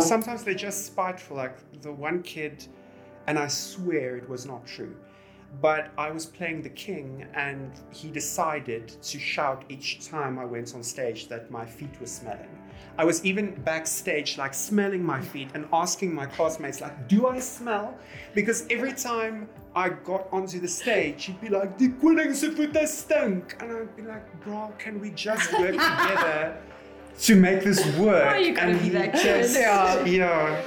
Sometimes they're just spiteful. Like the one kid, and I swear it was not true, but I was playing the king, and he decided to shout each time I went on stage that my feet were smelling. I was even backstage, like smelling my feet and asking my classmates, like, "Do I smell?" Because every time I got onto the stage, he'd be like, "Die koningse voete stink," and I'd be like, "Bro, can we just work together?" To make this work. Why you gotta and be that just, kid? yeah. yeah.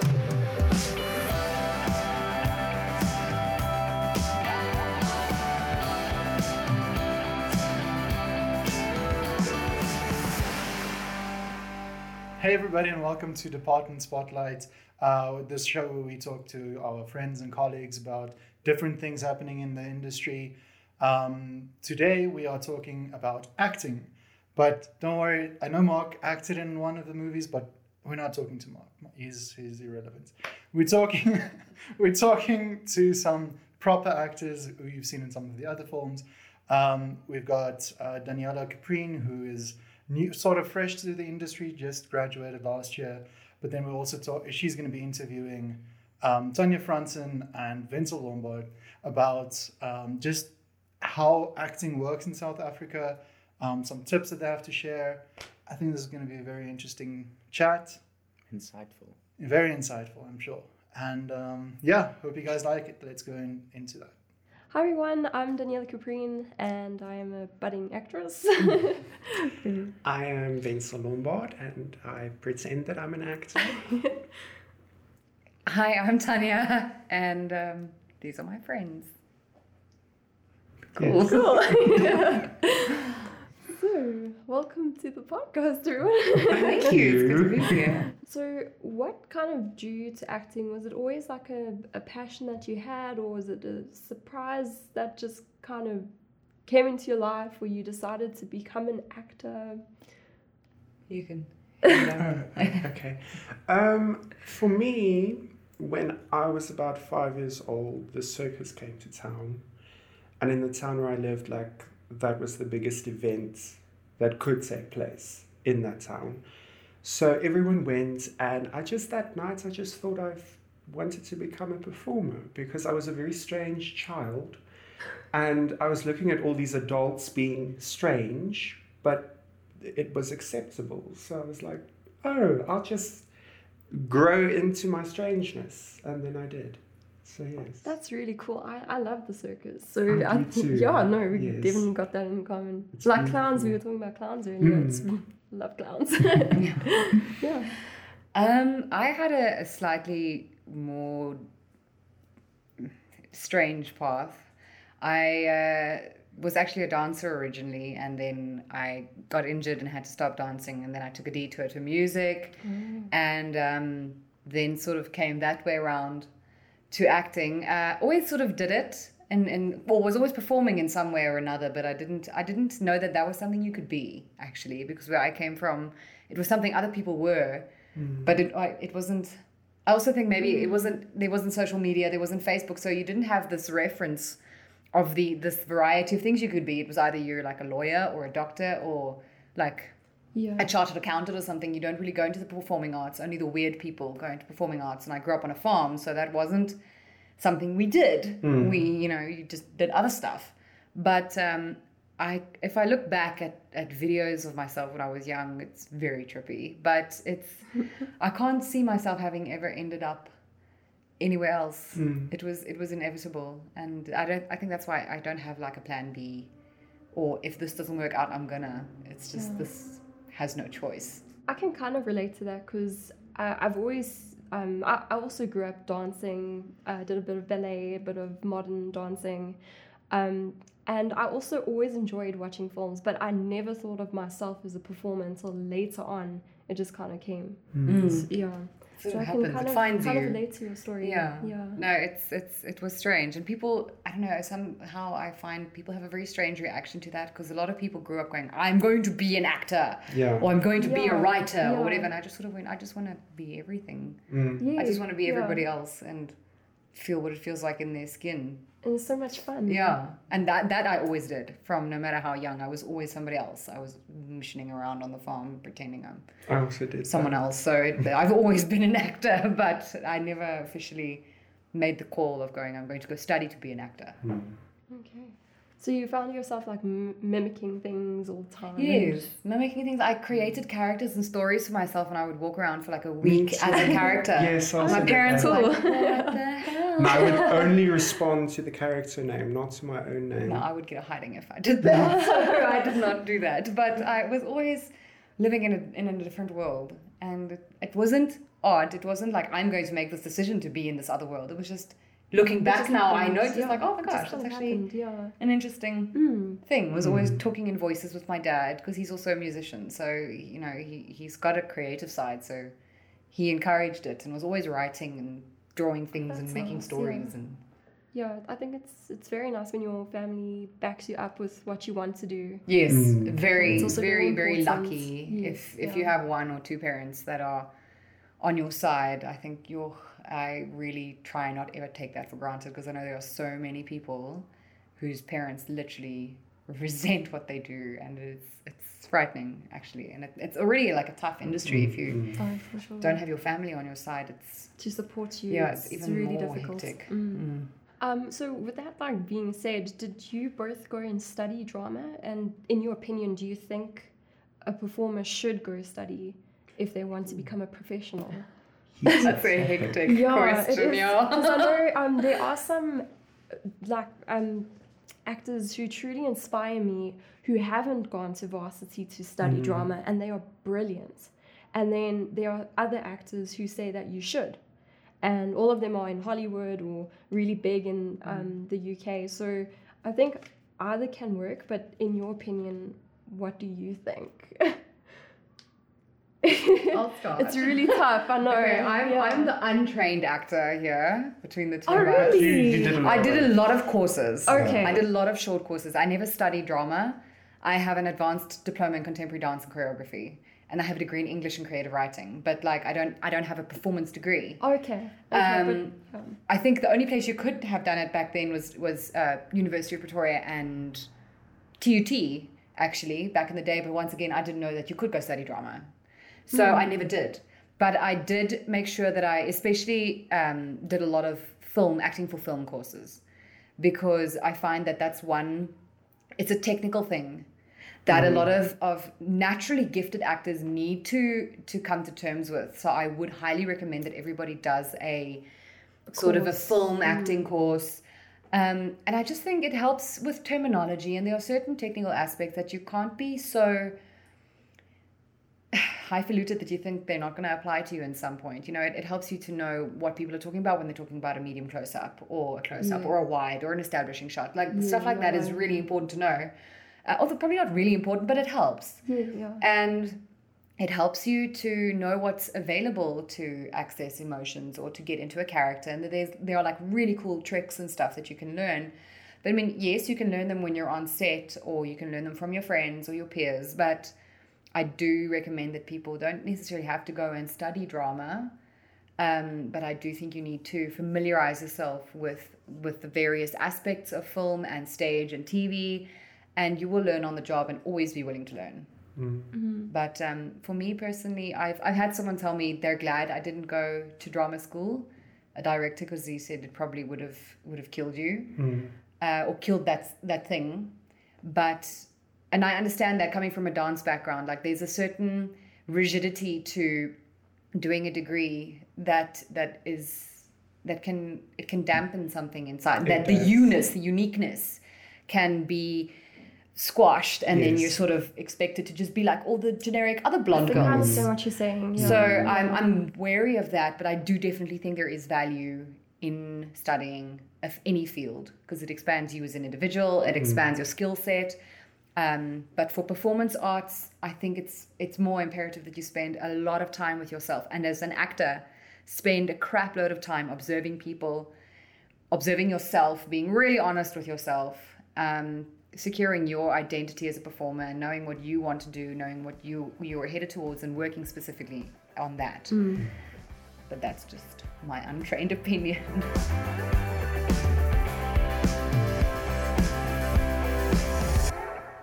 Hey everybody, and welcome to Department Spotlight. Uh, this show where we talk to our friends and colleagues about different things happening in the industry. Um, today we are talking about acting, but don't worry. I know Mark acted in one of the movies, but we're not talking to Mark. He's he's irrelevant. We're talking we're talking to some proper actors who you've seen in some of the other films. Um, we've got uh, Daniela Caprine, who is new, sort of fresh to the industry, just graduated last year. But then we're also talk. She's going to be interviewing um, Tanya Franson and Vincent Lombard about um, just how acting works in South Africa, um, some tips that they have to share. I think this is going to be a very interesting chat, Insightful. very insightful, I'm sure. And um, yeah, hope you guys like it. Let's go in, into that. Hi everyone, I'm Daniela Caprine and I am a budding actress. I am Vincent Lombard, and I pretend that I'm an actor. Hi, I'm Tanya, and um, these are my friends. Yes. cool. so, welcome to the podcast, everyone. Thank It's good to you. be here. so, what kind of drew you to acting? Was it always like a, a passion that you had, or was it a surprise that just kind of came into your life where you decided to become an actor? You can. okay. Um, for me, when I was about five years old, the circus came to town. And in the town where I lived, like, that was the biggest event that could take place in that town. So everyone went, and I just, that night, I just thought I wanted to become a performer because I was a very strange child. And I was looking at all these adults being strange, but it was acceptable. So I was like, oh, I'll just grow into my strangeness. And then I did. So, yes. That's really cool. I, I love the circus. So I do I, too. yeah, no, we Yes. definitely got that in common. It's like clowns, we were talking about clowns earlier. Mm. It's, love clowns. yeah. Um, I had a, a slightly more strange path. I uh, was actually a dancer originally, and then I got injured and had to stop dancing, and then I took a detour to music, and um, then sort of came that way around to acting. Uh, always sort of did it. And, and well, was always performing in some way or another, but I didn't I didn't know that that was something you could be actually because where I came from, it was something other people were, but it I, it wasn't. I also think maybe it wasn't there wasn't social media, there wasn't Facebook, so you didn't have this reference of the this variety of things you could be. It was either you're like a lawyer or a doctor or like Yeah. a chartered accountant or something. You don't really go into the performing arts. Only the weird people go into performing arts. And I grew up on a farm, so that wasn't something we did. We, you know, you just did other stuff. But um, I, if I look back at, at videos of myself when I was young, it's very trippy. But it's, I can't see myself having ever ended up anywhere else. It was, it was inevitable, and I don't. I think that's why I don't have like a plan B, or if this doesn't work out, I'm gonna. It's just this has no choice. I can kind of relate to that because I've always, um, I, I also grew up dancing. I did a bit of ballet, a bit of modern dancing. Um, and I also always enjoyed watching films, but I never thought of myself as a performer until later on. It just kind of came. It's- Yeah. Sort so of I happens. can kind It of, finds kind you. of relate to your story. Yeah. Yeah. No, it's it's it was strange, and people I don't know somehow I find people have a very strange reaction to that because a lot of people grew up going I'm going to be an actor, Yeah. or I'm going to be a writer yeah. or whatever, and I just sort of went I just want to be everything. Mm. Yeah, I just want to be yeah. everybody else, and feel what it feels like in their skin. And it's so much fun. Yeah, and that that I always did from no matter how young. I was always somebody else. I was missioning around on the farm, pretending I'm I also did someone that. else. So it, I've always been an actor, but I never officially made the call of going. I'm going to go study to be an actor. Hmm. Okay. So you found yourself like m- mimicking things all the time. Yes, mimicking things. I created characters and stories for myself, and I would walk around for like a week as a character. Yes, I also My parents that. were like, "What the hell?" I would only respond to the character name, not to my own name. No, I would get a hiding if I did that. so I did not do that. But I was always living in a, in a different world. And it, it wasn't odd. It wasn't like I'm going to make this decision to be in this other world. It was just looking back just now, I happened, noticed yeah. like, oh my gosh, that's actually happened, yeah. an interesting Mm. thing. Was always talking in voices with my dad because he's also a musician. So, you know, he, he's got a creative side. So he encouraged it and was always writing and drawing things and making nice, stories. yeah. And Yeah, I think it's it's very nice when your family backs you up with what you want to do. Yes, Mm. very, It's also very, very very lucky Yes, if if yeah. you have one or two parents that are on your side. I think you're. I really try not ever take that for granted because I know there are so many people whose parents literally resent what they do, and it's it's frightening actually, and it, it's already like a tough industry if you Oh, for sure. don't have your family on your side. It's to support you. yeah, it's even really more difficult. hectic. Mm. Mm. Um, so with that like being said, did you both go and study drama? And in your opinion, do you think a performer should go study if they want to become a professional? That's a hectic it question, is, yeah. 'cause I know um, there are some like um, actors who truly inspire me who haven't gone to varsity to study drama and they are brilliant. And then there are other actors who say that you should. And all of them are in Hollywood or really big in um, the UK. So I think either can work, but in your opinion, what do you think? I'll start. It's really tough, I know. Okay, I'm, yeah. I'm the untrained actor here between the two Oh, of us. really? You, you did I did a lot of courses. Okay. I did a lot of short courses. I never studied drama. I have an advanced diploma in contemporary dance and choreography, and I have a degree in English and creative writing. But like, I don't, I don't have a performance degree. Okay. okay Um, but, um, I think the only place you could have done it back then was was uh, University of Pretoria and TUT actually back in the day. But once again, I didn't know that you could go study drama, so I never did. But I did make sure that I, especially, um, did a lot of film acting for film courses, because I find that that's one. It's a technical thing that a lot of, of naturally gifted actors need to to come to terms with. So I would highly recommend that everybody does a sort of a film acting course. Um, and I just think it helps with terminology, and there are certain technical aspects that you can't be so highfalutin that you think they're not going to apply to you in some point. You know, it, it helps you to know what people are talking about when they're talking about a medium close up or a close up or a wide or an establishing shot. Like stuff like that is really important to know. Uh, although probably not really important, but it helps yeah, yeah. and it helps you to know what's available to access emotions or to get into a character and there's there are like really cool tricks and stuff that you can learn but i mean yes you can learn them when you're on set or you can learn them from your friends or your peers but i do recommend that people don't necessarily have to go and study drama um, but I do think you need to familiarize yourself with with the various aspects of film and stage and TV, and you will learn on the job and always be willing to learn. But um, for me personally, I've I've had someone tell me they're glad I didn't go to drama school, a director, because he said it probably would have would have killed you, uh, or killed that that thing. But and I understand that coming from a dance background, like there's a certain rigidity to doing a degree that that is that can it can dampen something inside It that the does. uniqueness the uniqueness can be squashed and then you're sort of expected to just be like all the generic other blonde think I girls understand what you're saying. Yeah. so I'm, I'm wary of that, but I do definitely think there is value in studying any field because it expands you as an individual, it mm. expands your skill set. Um, but for performance arts, I think it's it's more imperative that you spend a lot of time with yourself, and as an actor, spend a crap load of time observing people, observing yourself, being really honest with yourself, um, securing your identity as a performer, and knowing what you want to do, knowing what you you're headed towards, and working specifically on that. but that's just my untrained opinion.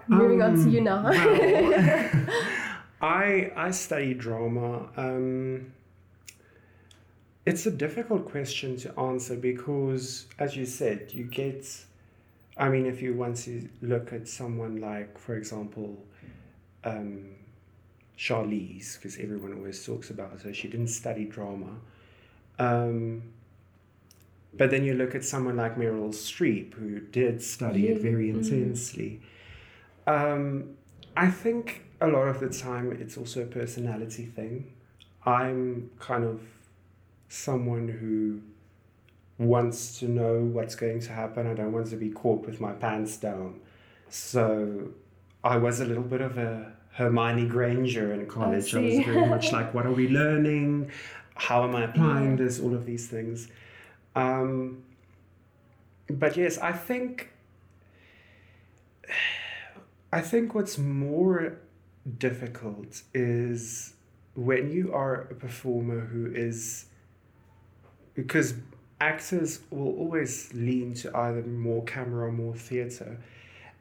Moving on to you now. well, I I study drama. Um, it's a difficult question to answer because, as you said, you get. I mean, if you once you look at someone like, for example, um, Charlize, because everyone always talks about her, she didn't study drama. Um, but then you look at someone like Meryl Streep, who did study it Yeah. very Mm. Um, I think a lot of the time it's also a personality thing. I'm kind of someone who wants to know what's going to happen. I don't want to be caught with my pants down. So I was a little bit of a Hermione Granger in college. I, was very much like, what are we learning? How am I applying this? All of these things. Um, but yes, I think I think what's more difficult is when you are a performer who is because actors will always lean to either more camera or more theater.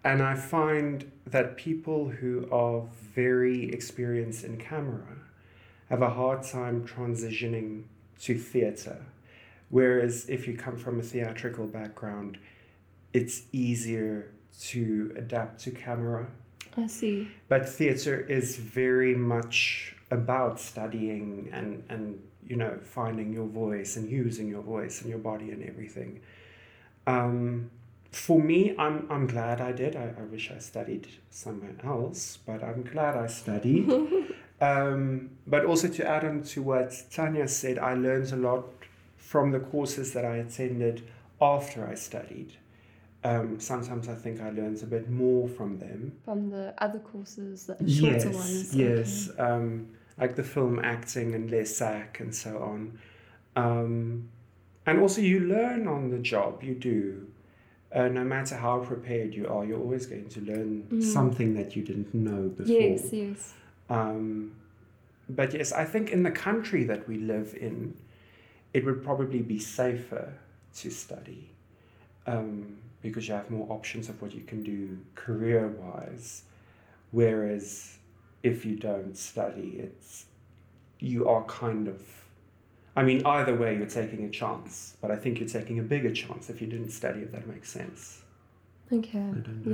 And I find that people who are very experienced in camera have a hard time transitioning to theater. Whereas if you come from a theatrical background, it's easier to adapt to camera. I see. But theatre is very much about studying and, and you know finding your voice and using your voice and your body and everything. Um, for me, I'm I'm glad I did. I, I wish I studied somewhere else, but I'm glad I studied. um, but also to add on to what Tanya said, I learned a lot from the courses that I attended after I studied. Um, sometimes I think I learned a bit more from them. From the other courses, the shorter yes, ones. Yes, um, like the film acting and Lessac and so on. Um, and also, you learn on the job, you do. Uh, no matter how prepared you are, you're always going to learn Mm. something that you didn't know before. Yes, yes. Um, but yes, I think in the country that we live in, it would probably be safer to study um, because you have more options of what you can do career wise. Whereas if you don't study, it's you are kind of. I mean, either way, you're taking a chance, but I think you're taking a bigger chance if you didn't study, if that makes sense. Okay. I don't know.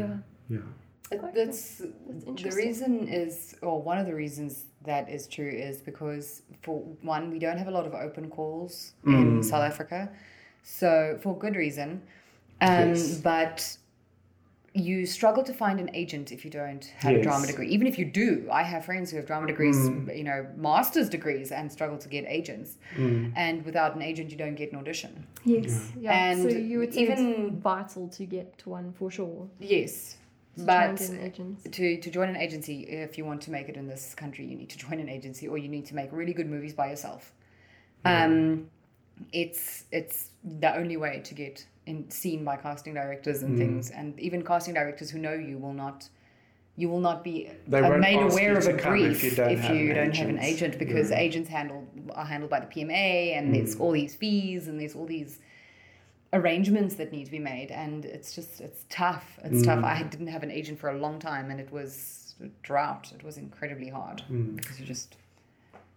Yeah. Yeah. It- Okay. That's the reason is, or one of the reasons that is true is because for one, we don't have a lot of open calls in Mm. South Africa, so for good reason. Um, Yes. But you struggle to find an agent if you don't have a drama degree. Even if you do, I have friends who have drama degrees, Mm. you know, master's degrees, and struggle to get agents. Mm. And without an agent, you don't get an audition. Yes. Yeah. so And you would say it's even- vital to get to one for sure. Yes, To try but an agent. to, to join an agency, if you want to make it in this country, you need to join an agency or you need to make really good movies by yourself. Um, it's it's the only way to get in, seen by casting directors and Mm. things, and even casting directors who know you will not. You will not be They uh, made aware of a come brief if you don't have an don't have an agent. agent because Yeah. agents handle are handled by the PMA and there's Mm. all these fees and there's all these arrangements that need to be made and it's just it's tough it's tough Mm. i didn't have an agent for a long time and it was a drought it was incredibly hard Mm. because you just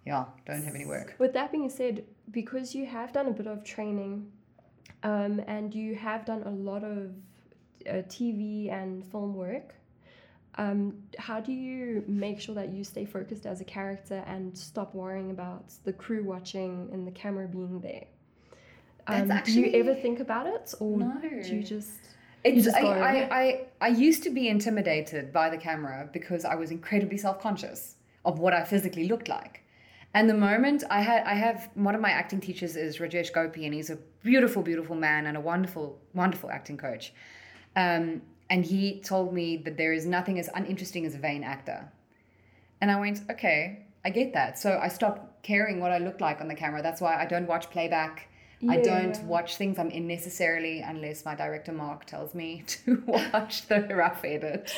yeah don't have any work With that being said, because you have done a bit of training, um, and you have done a lot of uh, TV and film work, um, how do you make sure that you stay focused as a character and stop worrying about the crew watching and the camera being there? Um, do you ever think about it, or No. do you just? it's I, I. I, I used to be intimidated by the camera because i was incredibly self-conscious of what i physically looked like and the moment i had i have one of my acting teachers is rajesh gopi and he's a beautiful beautiful man and a wonderful wonderful acting coach. Um, and he told me that there is nothing as uninteresting as a vain actor. And i went okay i get that. So i stopped caring what i looked like on the camera. That's why i don't watch playback. I don't watch things I'm in necessarily unless my director Mark tells me to watch the rough edit.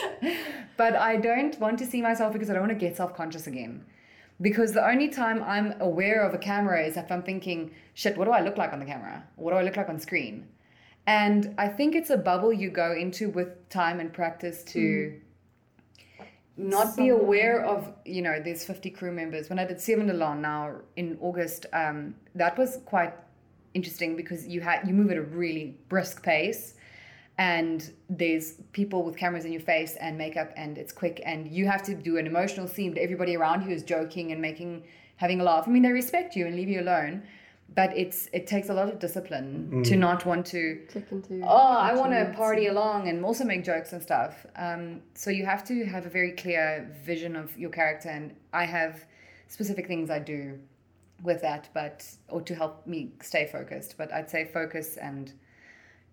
But I don't want to see myself because I don't want to get self conscious again. Because the only time I'm aware of a camera is if I'm thinking, shit, what do I look like on the camera? What do I look like on screen? And I think it's a bubble you go into with time and practice to not be aware of, you know, there's 50 crew members. When I did 7de Laan now in August, um, that was quite interesting because you had you move at a really brisk pace and there's people with cameras in your face and makeup and it's quick and you have to do an emotional scene but everybody around you is joking and making having a laugh i mean they respect you and leave you alone but it's it takes a lot of discipline to not want to Click into. oh i want to cartoons. party along and also make jokes and stuff um, so you have to have a very clear vision of your character and i have specific things i do with that but or to help me stay focused but i'd say focus and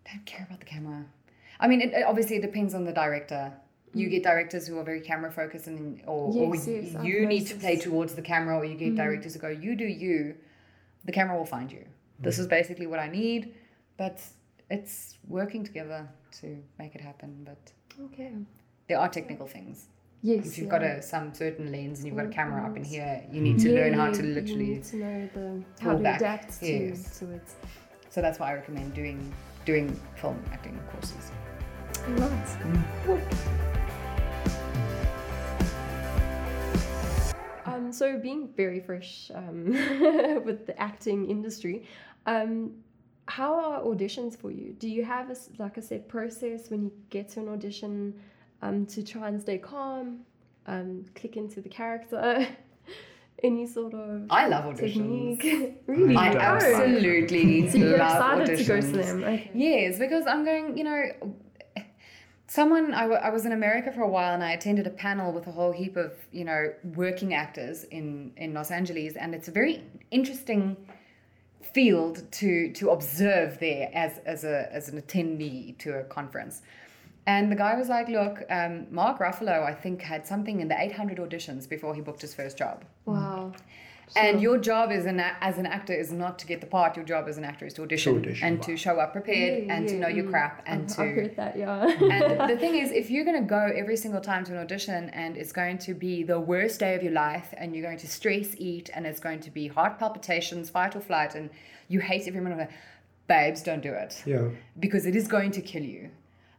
don't care about the camera. I mean, it, it- obviously it depends on the director. You get directors who are very camera focused, and or, or Yes, yes, I've you need to play towards the camera, or you get mm. directors who go, "You do you," the camera will find you. This is basically what I need, but it's working together to make it happen. But Okay. there are technical things. Yes. If you've yeah. got a some certain lens and you've got a camera up in here, you need to Yeah, learn how to you literally. need to know the how to back. adapt to, Yes. to it. So that's why I recommend doing doing film acting courses. Right. Um, so being very fresh um, with the acting industry, um, how are auditions for you? Do you have a, like I said process when you get to an audition um, to try and stay calm, um, click into the character? Any sort of I love auditions. technique? really? I absolutely So you're love excited auditions. to go to them? Okay. Yes, because I'm going, you know, someone, I, w- I was in America for a while and I attended a panel with a whole heap of, you know, working actors in, in Los Angeles. And it's a very interesting field to to observe there as, as, a, as an attendee to a conference. And the guy was like, look, um, Mark Ruffalo, I think, had something in the 800 auditions before he booked his first job. Wow. And your job as an as an actor is not to get the part. Your job as an actor is to audition, audition, and wow. to show up prepared Yeah, and to know your mm. crap and I've, to. I've heard that, yeah. and the thing is, if you're going to go every single time to an audition and it's going to be the worst day of your life and you're going to stress eat and it's going to be heart palpitations, fight or flight, and you hate every minute of it, babes, don't do it Yeah. because it is going to kill you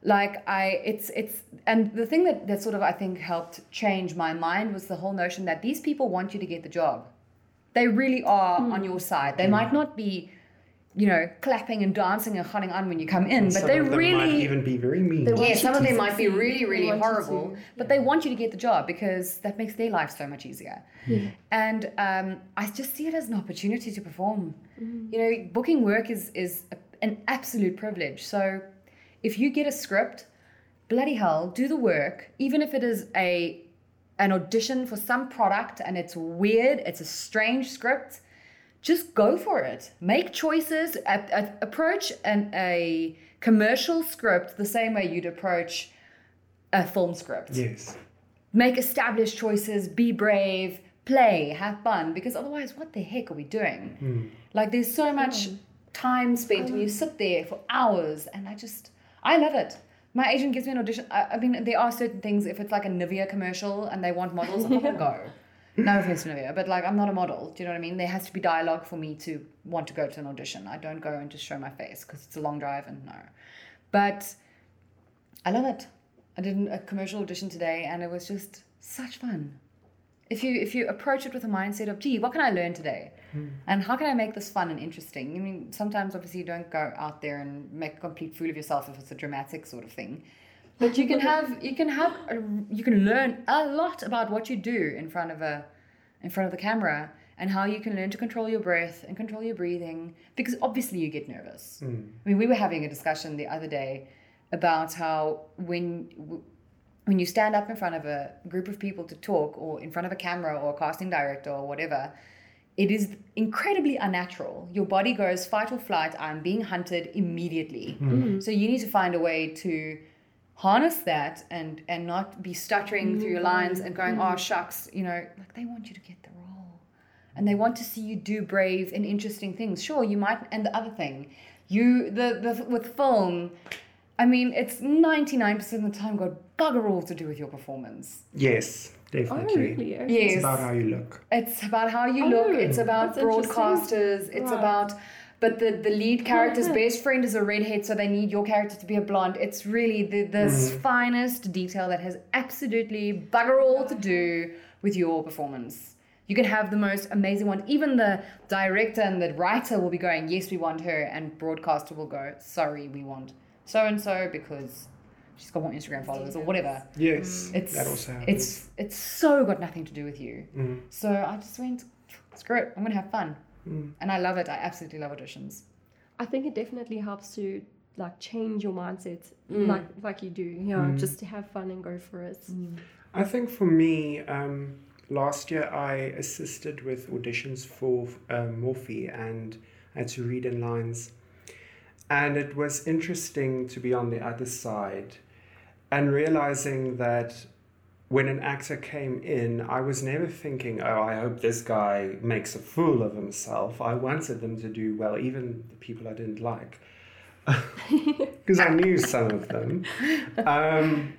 like i it's it's and the thing that that sort of i think helped change my mind was the whole notion that these people want you to get the job. They really are on your side. They hmm. might not be you know clapping and dancing and hunting on when you come in but Some they of them really might even be very mean. They yeah, some of them might be really, really horrible, to- but they want you to get the job because that makes their life so much easier. And um, I just see it as an opportunity to perform. You know, booking work is is a, an absolute privilege. So if you get a script, bloody hell, do the work, even if it is a an audition for some product and it's weird, it's a strange script just go for it. Make choices. A, a- approach an, a commercial script the same way you'd approach a film script. Yes. Make established choices. Be brave. Play. Have fun. Because otherwise, what the heck are we doing? Hmm. Like, there's so much hmm. time spent, and you hmm. sit there for hours, and I just, I love it. My agent gives me an audition. I, I mean, there are certain things. If it's like a Nivea commercial and they want models, I'm not gonna go. No offense to Nivea, but like I'm not a model. Do you know what I mean? There has to be dialogue for me to want to go to an audition. I don't go and just show my face because it's a long drive and no. But I love it. I did a commercial audition today and it was just such fun. If you if you approach it with a mindset of, gee, what can I learn today? Hmm. And how can I make this fun and interesting? I mean, sometimes obviously you don't go out there and make a complete fool of yourself if it's a dramatic sort of thing. But you can have you can have a, you can learn a lot about what you do in front of a in front of the camera and how you can learn to control your breath and control your breathing because obviously you get nervous. Hmm. I mean, we were having a discussion the other day about how when when you stand up in front of a group of people to talk or in front of a camera or a casting director or whatever it is incredibly unnatural. Your body goes fight or flight. I'm being hunted immediately. Mm-hmm. Mm-hmm. So you need to find a way to harness that and and not be stuttering through your mm-hmm. lines and going oh shucks you know like they want you to get the role. And they want to see you do brave and interesting things. Sure you might and the other thing you the, the with film i mean it's 99% of the time got bugger all to do with your performance. Yes. Definitely. Oh, really? Okay. It's about how you look. It's about how you Oh, look. It's about broadcasters. It's Right. about, but the the lead character's Mhm. best friend is a redhead, so they need your character to be a blonde. It's really the this Mm. finest detail that has absolutely bugger all to do with your performance. You can have the most amazing one. Even the director and the writer will be going, "Yes, we want her," and broadcaster will go, "Sorry, we want so and so because she's got more Instagram followers or whatever." Yes, It's that also happens. it's it's so got nothing to do with you. Mm. So I just went, screw it, I'm gonna have fun. Mm. And I love it. I absolutely love auditions. I think it definitely helps to like change your mindset, Mm. like like you do. Yeah, Mm. just to have fun and go for it. I think for me, um, last year I assisted with auditions for um, Morphe and I had to read in lines. And it was interesting to be on the other side and realizing that when an actor came in, I was never thinking, oh, I hope this guy makes a fool of himself. I wanted them to do well, even the people I didn't like, because I knew some of them. Um,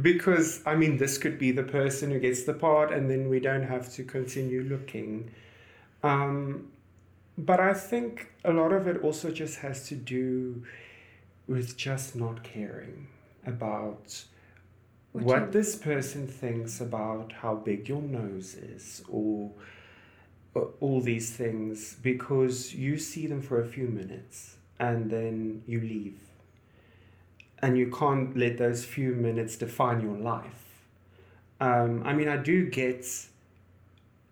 because I mean, this could be the person who gets the part, and then we don't have to continue looking. Um, but I think a lot of it also just has to do with just not caring about What what, this person thinks about how big your nose is or uh, all these things because you see them for a few minutes and then you leave. And you can't let those few minutes define your life. Um, i mean i do get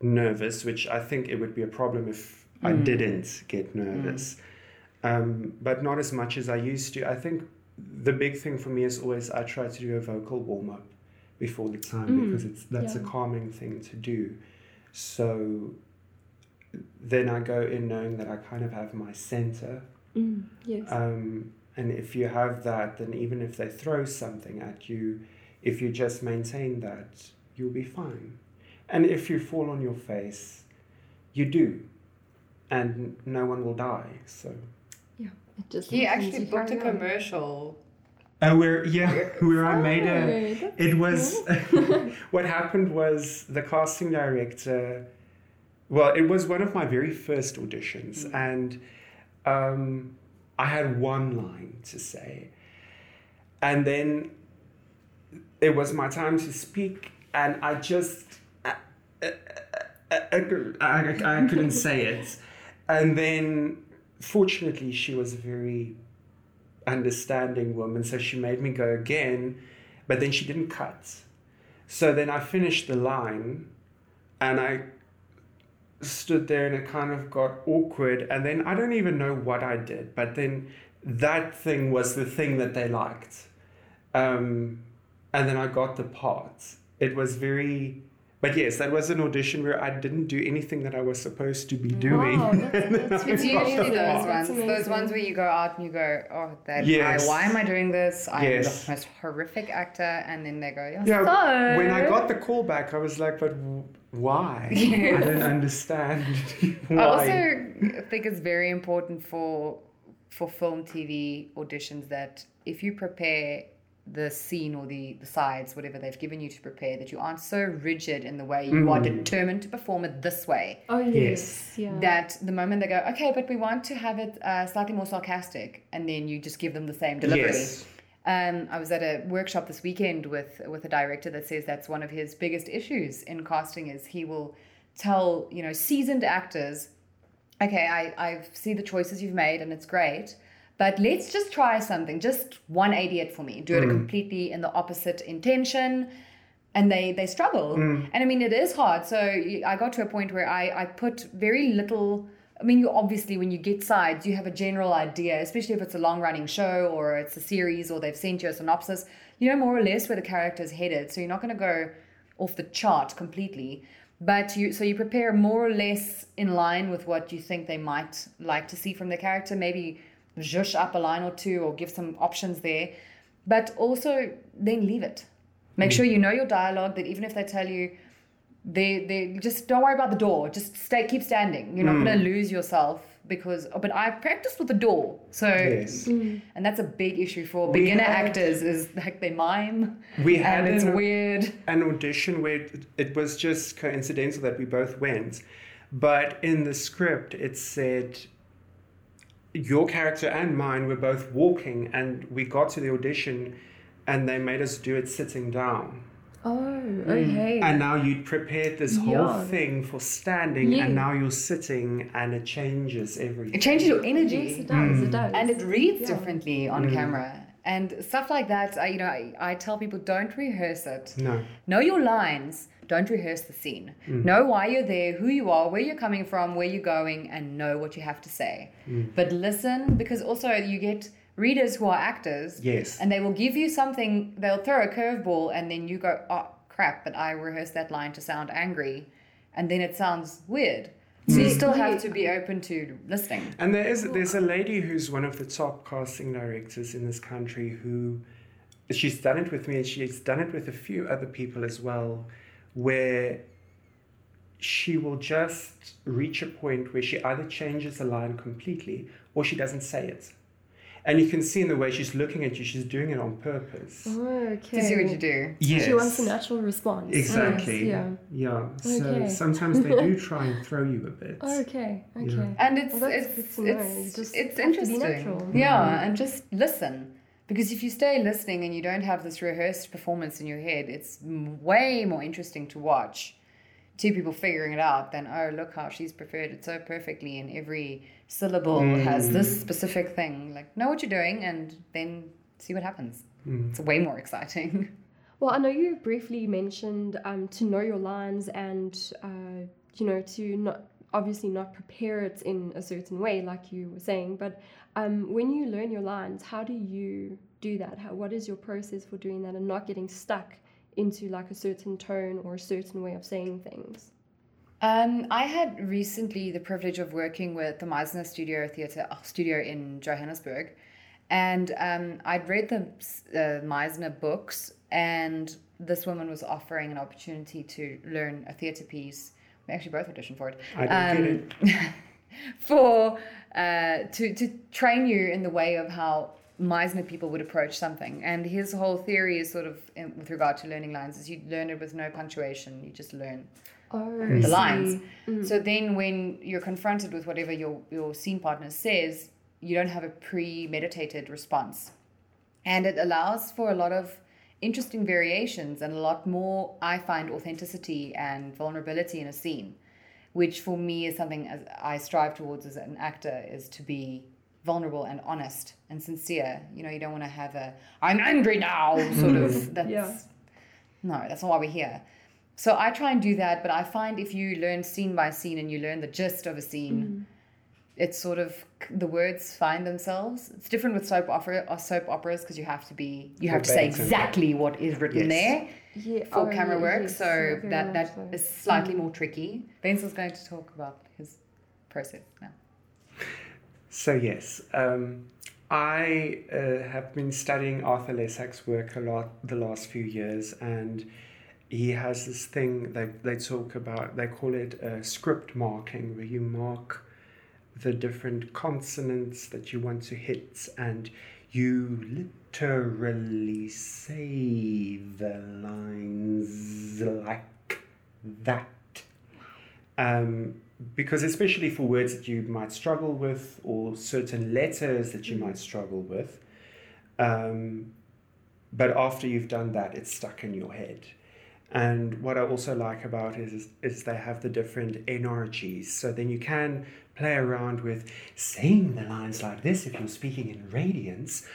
nervous which i think it would be a problem if i Mm. didn't get nervous. Um, but not as much as i used to. I think the big thing for me is always i try to do a vocal warm-up before the time Mm, because it's that's a calming thing to do so then i go in knowing that i kind of have my center Mm, yes. um, and if you have that, then even if they throw something at you, if you just maintain that, you'll be fine. And if you fall on your face, you do. And no one will die. So. It just He actually booked a carry on. commercial. Oh, where yeah, where I made a. Oh, It was what happened was the casting director. Well, it was one of my very first auditions, and um, I had one line to say, and then it was my time to speak, and I just I, I, I, I, I couldn't say it, and then fortunately she was a very understanding woman, so she made me go again, but then she didn't cut. So then I finished the line and I stood there and it kind of got awkward. And then I don't even know what I did, but then that thing was the thing that they liked. Um, and then I got the part. It was very. But yes, that was an audition where I didn't do anything that I was supposed to be doing. Wow, that's- that's It's really usually those ones. Those ones where you go out and you go, oh, that Yes. I, why am I doing this? I'm Yes. the most horrific actor. And then they go, yeah. Yeah, so when I got the call back, I was like, but w- why? I don't understand why. I also think it's very important for for film TV auditions that if you prepare the scene or the, the sides, whatever they've given you to prepare, that you aren't so rigid in the way you are Mm. determined to perform it this way. Oh yes, yeah. That the moment they go, okay, but we want to have it uh, slightly more sarcastic, and then you just give them the same delivery. Yes. Um, I was at a workshop this weekend with with a director that says that's one of his biggest issues in casting is he will tell you know seasoned actors, okay, I I see the choices you've made and it's great, but let's just try something, just 188 for me, do it mm. completely in the opposite intention. And they, they struggle. Mm. And I mean, it is hard. So I got to a point where I, I put very little I mean, you obviously, when you get sides, you have a general idea, especially if it's a long running show or it's a series or they've sent you a synopsis. You know more or less where the character's headed. So you're not going to go off the chart completely. But you, so you prepare more or less in line with what you think they might like to see from the character. Maybe zhush up a line or two or give some options there. But also then leave it. Make sure you know your dialogue, that even if they tell you, they they just don't worry about the door. Just stay, keep standing. You're not going to lose yourself because, oh, but I practiced with the door. So, Yes. Mm. and that's a big issue for We beginner had- actors is like they mime We had and it's an- weird. an audition where it, it was just coincidental that we both went, but in the script it said your character and mine were both walking, and we got to the audition, and they made us do it sitting down. Oh, okay. And now you'd prepared this whole Yeah. thing for standing, Yeah. and now you're sitting, and it changes everything. It changes your energy. yes, it does. Mm. It does. and it reads Yeah. differently on Mm. camera and stuff like that I, you know I, I tell people don't rehearse it No. know your lines don't rehearse the scene. Mm. Know why you're there who you are where you're coming from where you're going and know what you have to say. Mm. But listen because also you get readers who are actors Yes. and they will give you something they'll throw a curveball and then you go oh crap but i rehearsed that line to sound angry and then it sounds weird. So you mm. still have to be open to listening. And there is there's a lady who's one of the top casting directors in this country who she's done it with me and she's done it with a few other people as well where she will just reach a point where she either changes the line completely or she doesn't say it. And you can see in the way she's looking at you, she's doing it on purpose. Oh, okay. to see what you do Yes. She wants a natural response. Exactly. Yes, Yeah. So Okay. sometimes they do try and throw you a bit. yeah. Okay. Okay. Yeah. and it's Well, that's it's good to know. You it's, just it's have to be interesting natural. yeah mm-hmm. and just listen because if you stay listening and you don't have this rehearsed performance in your head it's way more interesting to watch two people figuring it out than oh look how she's prepared it so perfectly and every syllable has this specific thing. Like know what you're doing and then see what happens. It's way more exciting. Well, I know you briefly mentioned um, to know your lines and uh, you know to not obviously not prepare it in a certain way, like you were saying. But um, when you learn your lines, how do you do that? How, what is your process for doing that and not getting stuck into like a certain tone or a certain way of saying things? Um, I had recently the privilege of working with the Meisner Studio Theatre uh, Studio in Johannesburg, and um, I'd read the uh, Meisner books, and this woman was offering an opportunity to learn a theatre piece. We actually both auditioned for it. I don't get Um, for uh, to to train you in the way of how Meisner people would approach something. And his whole theory is sort of in, with regard to learning lines is you learn it with no punctuation. You just learn Oh, the lines. So then when you're confronted with whatever your, your scene partner says, you don't have a premeditated response. And it allows for a lot of interesting variations and a lot more, I find, authenticity and vulnerability in a scene, which for me is something as I strive towards as an actor is to be vulnerable and honest and sincere. You know, you don't want to have a I'm angry now hmm. sort of that's Yeah. no, that's not why we're here. So I try and do that, but I find if you learn scene by scene and you learn the gist of a scene, hmm. It's sort of the words find themselves. It's different with soap opera or soap operas because you have to be you have to say Verbatim. exactly what is written Yes. there Yeah, for oh, camera yeah, work. yes, so yeah, that much that so. is slightly more tricky. Vince going to talk about his process now. So yes, um, I uh, have been studying Arthur Lessac's work a lot the last few years, and he has this thing that they talk about. They call it uh, script marking, where you mark the different consonants that you want to hit, and you literally say the lines like that. Um, because especially for words that you might struggle with or certain letters that you might struggle with um, but after you've done that it's stuck in your head. And what i also like about it is, is they have the different energies. So then you can play around with saying the lines like this if you're speaking in radiance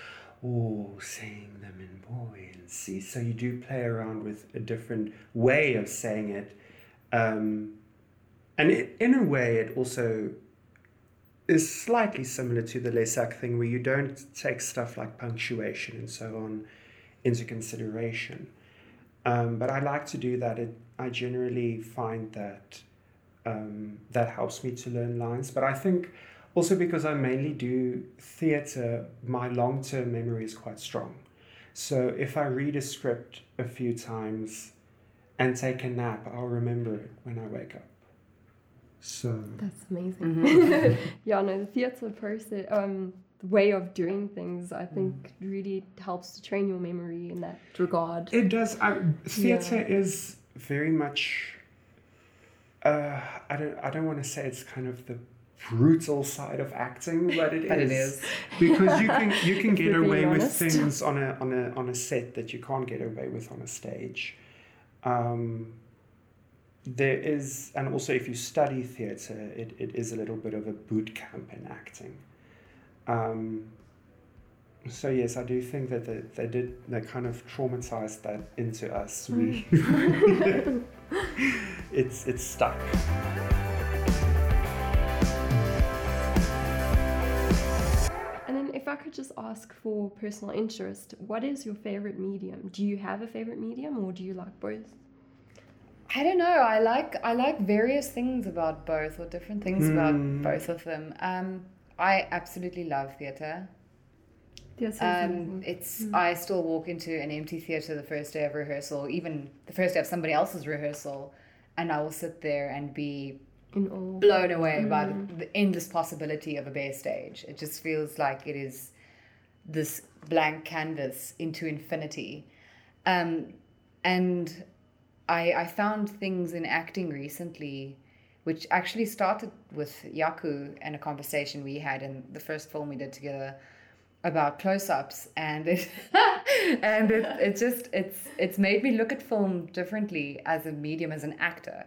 or saying them in buoyancy so you do play around with a different way of saying it um, and it, in a way, it also is slightly similar to the Lessac thing, where you don't take stuff like punctuation and so on into consideration. Um, but I like to do that. It, I generally find that um, that helps me to learn lines. But I think also because I mainly do theatre, my long term memory is quite strong. So if I read a script a few times and take a nap, I'll remember it when I wake up. So That's amazing. Mm-hmm. yeah, no, the theatre process, um, the way of doing things, I think Mm. really helps to train your memory in that regard. it does. I, theater is very much. Uh, I don't. I don't want to say it's kind of the brutal side of acting, but it is. But it is. because you can you can get away with things on a on a on a set that you can't get away with on a stage. Um, there is, and also if you study theatre, it, it is a little bit of a boot camp in acting. Um, so yes, I do think that they, they did they kind of traumatized that into us. We it's it's stuck. And then, if I could just ask for personal interest, what is your favorite medium? Do you have a favorite medium, or do you like both? I don't know. I like I like various things about both or different things Hmm. about both of them. Um, I absolutely love theatre. Yes, Um, it's I still walk into an empty theatre the first day of rehearsal, even the first day of somebody else's rehearsal, and I will sit there and be blown away by the, the endless possibility of a bare stage. It just feels like it is this blank canvas into infinity. Um, and I, I found things in acting recently, which actually started with Yaku and a conversation we had in the first film we did together about close-ups and it and it, it just it's it's made me look at film differently as a medium as an actor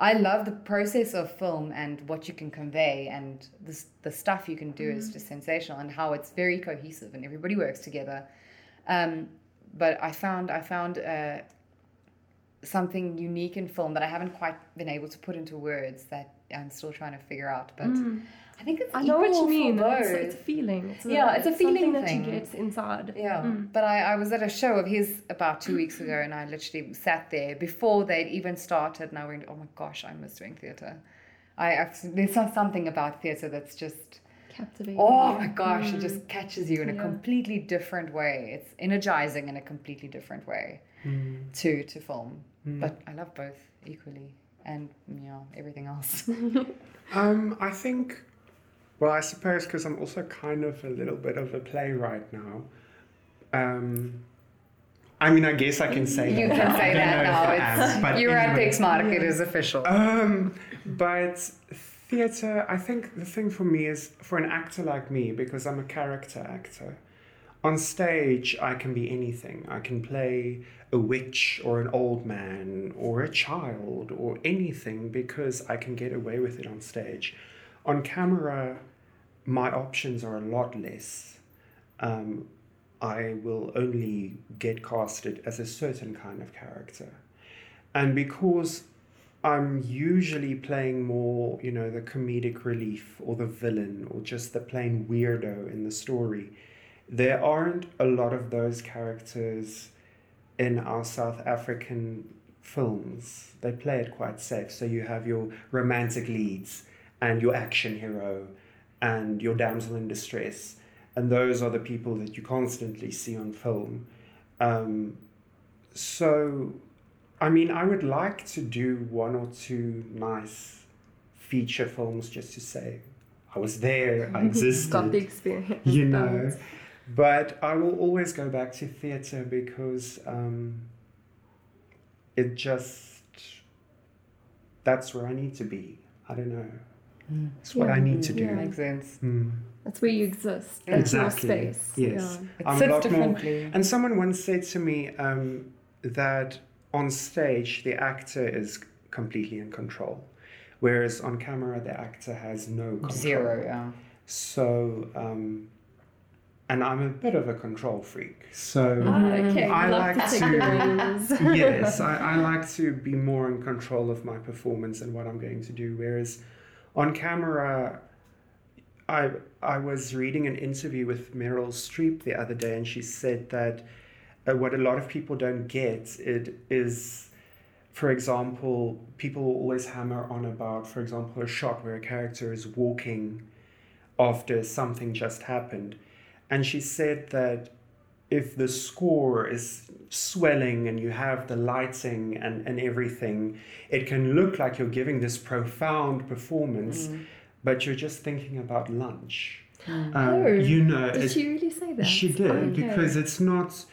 I love the process of film and what you can convey, and this, the stuff you can do is just sensational, and how it's very cohesive and everybody works together. Um, but I found I found uh, something unique in film that I haven't quite been able to put into words that I'm still trying to figure out. But I think it's I know what you mean. It's, it's a feeling. It's Yeah, it's a something feeling that you get inside. Yeah, but I, I was at a show of his about two weeks ago, and I literally sat there before they'd even started, and I went, "Oh my gosh, I miss doing theatre." I I've, there's something about theatre that's just Captivating. oh my gosh, it just catches you in a Mm. Completely different way. It's energizing in a completely different way to to film. But I love both equally, and you know everything else. Um, I think, well, I suppose because I'm also kind of a little bit of a playwright now. Um, I mean, I guess I can say you that. can. Say that now. It's am, but you're at anyway. Pixmark. It is official. Um, but theatre, I think the thing for me is for an actor like me, because I'm a character actor, on stage I can be anything. I can play a witch or an old man or a child or anything because I can get away with it on stage. On camera, my options are a lot less. Um, I will only get casted as a certain kind of character. And because I'm usually playing more, you know, the comedic relief or the villain or just the plain weirdo in the story, there aren't a lot of those characters in our South African films. They play it quite safe. So you have your romantic leads and your action hero and your damsel in distress. And those are the people that you constantly see on film. Um, so, I mean, I would like to do one or two nice feature films just to say I was there, I existed Got the experience. you know. But I will always go back to theatre because um, it just that's where I need to be. I don't know. It's what I need to do. Yeah. Makes sense. Mm. That's where you exist. That's Exactly. your space. Yes. Yeah. It I'm a sits lot more- And someone once said to me um, that on stage the actor is completely in control, whereas on camera the actor has no control. Zero. Yeah. So, um, and I'm a bit of a control freak. So, Ah, okay. I love like to take to- the reins. yes, I, I like to be more in control of my performance and what I'm going to do. Whereas on camera, I I was reading an interview with Meryl Streep the other day, and she said that uh, what a lot of people don't get it is, for example, people always hammer on about, for example, a shot where a character is walking after something just happened, and she said that if the score is swelling and you have the lighting and, and everything, it can look like you're giving this profound performance, Mm. but you're just thinking about lunch. Um, Oh, you know, Did it- she really say that? she did Okay. because it's not.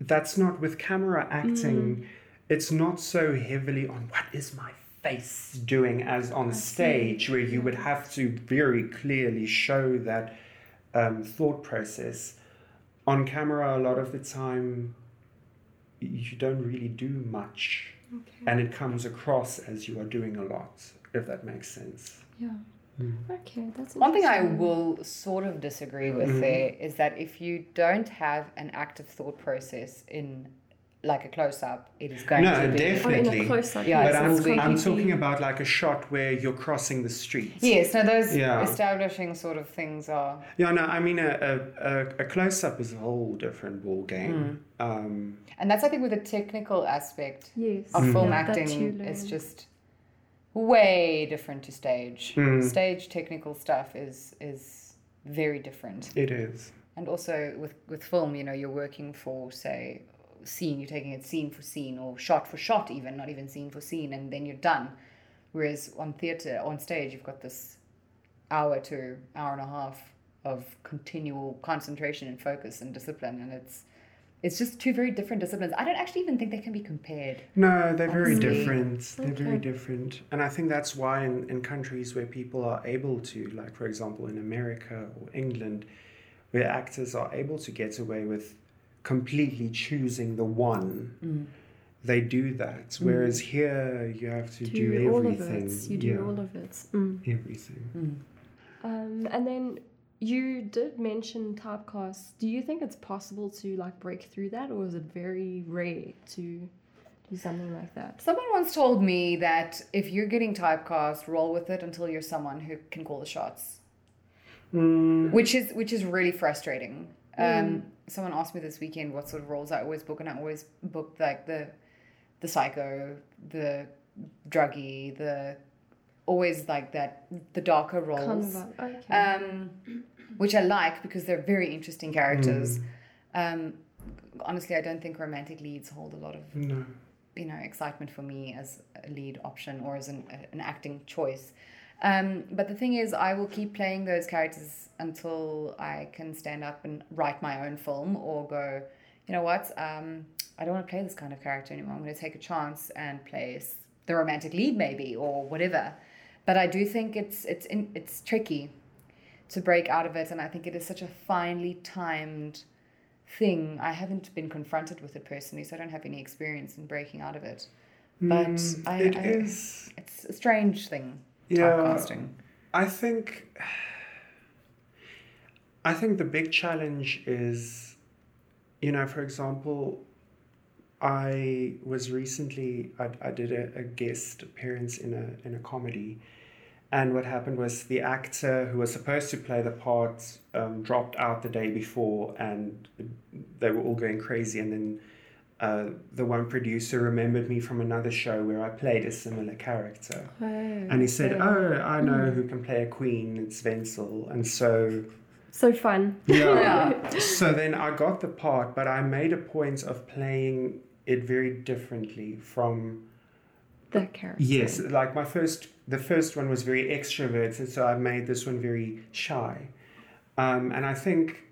That's not with camera acting. Mm. It's not so heavily on what is my face doing as on see. stage, where you would have to very clearly show that um, thought process. On camera, a lot of the time, you don't really do much, Okay. and it comes across as you are doing a lot. If that makes sense. Yeah. Mm. Okay, that's One thing I will sort of disagree with Mhm. there is that if you don't have an active thought process in like a close up, it is going No, to be Oh, in definitely. a close up. Yeah, But it's I'm, will be- I'm talking about like a shot where you're crossing the street. Yes, no, those Yeah. establishing sort of things are Yeah, no, I mean, a, a, a, a close up is a whole different ball game. Hmm. Um, and that's I think with the technical aspect Yes. of Mm. film Yeah, acting it's just way different to stage. Mm. Stage technical stuff is is very different. it is. And also with with film, you know, you're working for say scene, you're taking it scene for scene or shot for shot even, not even scene for scene, and then you're done. Whereas on theatre, on stage, you've got this hour to hour and a half of continual concentration and focus and discipline, and it's it's just two very different disciplines. I don't actually even think they can be compared. No, they're very Honestly. different. They're very different. And I think that's why in, in countries where people are able to, like for example in America or England, where actors are able to get away with completely choosing the one, they do that. Whereas here you have to do, do all of everything. it. You do Yeah, all of it. Mm. everything. Um, and then you did mention typecast. Do you think it's possible to like break through that, or is it very rare to do something like that? Someone once told me that if you're getting typecast, roll with it until you're someone who can call the shots. Mm, which is which is really frustrating. Um, someone asked me this weekend what sort of roles I always book, and I always book like the the psycho, the druggy, the always like that the darker Kind roles, of a- okay. um, which I like because they're very interesting characters. Um, honestly, I don't think romantic leads hold a lot of no. you know excitement for me as a lead option or as an, an acting choice um, but the thing is i will keep playing those characters until i can stand up and write my own film or go you know what um, i don't want to play this kind of character anymore i'm going to take a chance and play the romantic lead maybe or whatever but i do think it's it's in, it's tricky to break out of it and i think it is such a finely timed thing. I haven't been confronted with it personally, so I don't have any experience in breaking out of it. But Mm, I, it I- is- it's a strange thing. Yeah. Typecasting. I think I think the big challenge is you know for example I was recently I, I did a, a guest appearance in a in a comedy and what happened was the actor who was supposed to play the part um, dropped out the day before and they were all going crazy and then uh, the one producer remembered me from another show where I played a similar character Oh, and he said, okay. "Oh, I know who can play a queen. It's Wenzel." And so, so fun. yeah. so then I got the part, but I made a point of playing it very differently from The character. yes, like my first, the first one was very extroverted, so I made this one very shy, um, and I think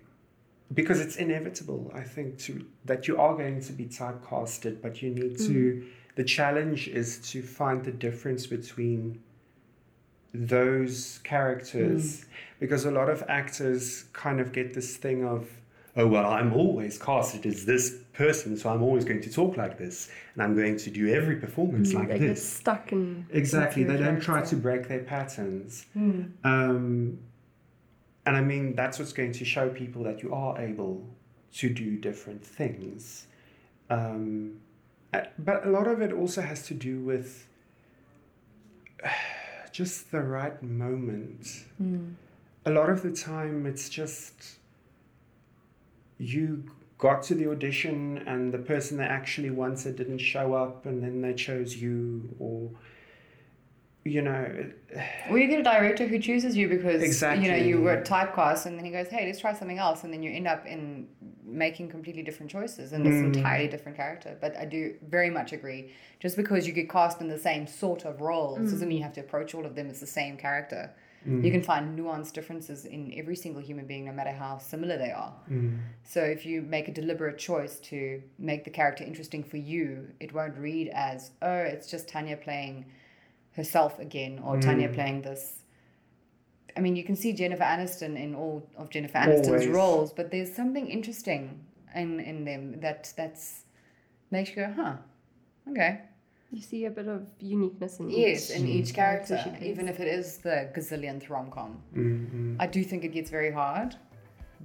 because it's inevitable, I think to that you are going to be typecasted, but you need to. Mm. The challenge is to find the difference between those characters. Mm. Because a lot of actors kind of get this thing of oh well i'm always casted as this person so i'm always going to talk like this and i'm going to do every performance mm. like they get this. stuck in. exactly. they don't try to break their patterns. Um, and i mean that's what's going to show people that you are able to do different things. Um, but a lot of it also has to do with just the right moment. A lot of the time it's just you got to the audition and the person they actually wanted didn't show up and then they chose you or you know it- Or you get a director who chooses you because exactly. you know you were typecast, and then he goes, "Hey, let's try something else," and then you end up in making completely different choices and this hmm. entirely different character. But I do very much agree. Just because you get cast in the same sort of roles hmm. doesn't mean you have to approach all of them as the same character. Hmm. You can find nuanced differences in every single human being, no matter how similar they are. So if you make a deliberate choice to make the character interesting for you, it won't read as, oh, it's just Tanya playing herself again or Tanya playing this. I mean, you can see Jennifer Aniston in all of Jennifer Aniston's Always. roles, but there's something interesting in, in them that that's makes you go, huh, okay. You see a bit of uniqueness in Yes, each. in each character, she even if it is the gazillionth rom com. Mm-hmm. I do think it gets very hard,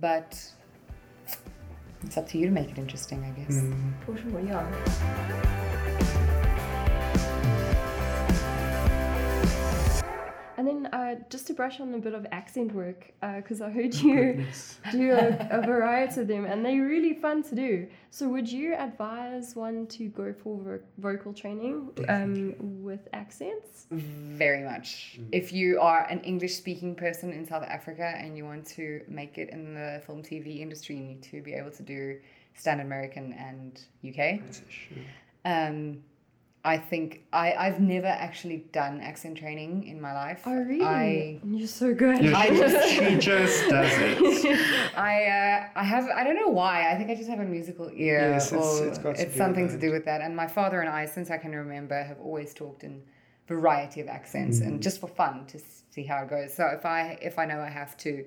but it's up to you to make it interesting, I guess. For sure, yeah. And then uh, just to brush on a bit of accent work, because I heard you Goodness. do a, a variety of them, and they're really fun to do. So, would you advise one to go for vo- vocal training um, with accents? Very much. If you are an English speaking person in South Africa and you want to make it in the film TV industry, you need to be able to do standard American and UK. British, yeah. Um, I think I, I've never actually done accent training in my life. Oh, really? I You're so good. Yeah, I she, just- she just does it. I uh, I have I don't know why I think I just have a musical ear Yes, it's- or it's got to do with something to that. do with that and my father and I since I can remember have always talked in variety of accents Mm. and just for fun to see how it goes so if I if I know I have to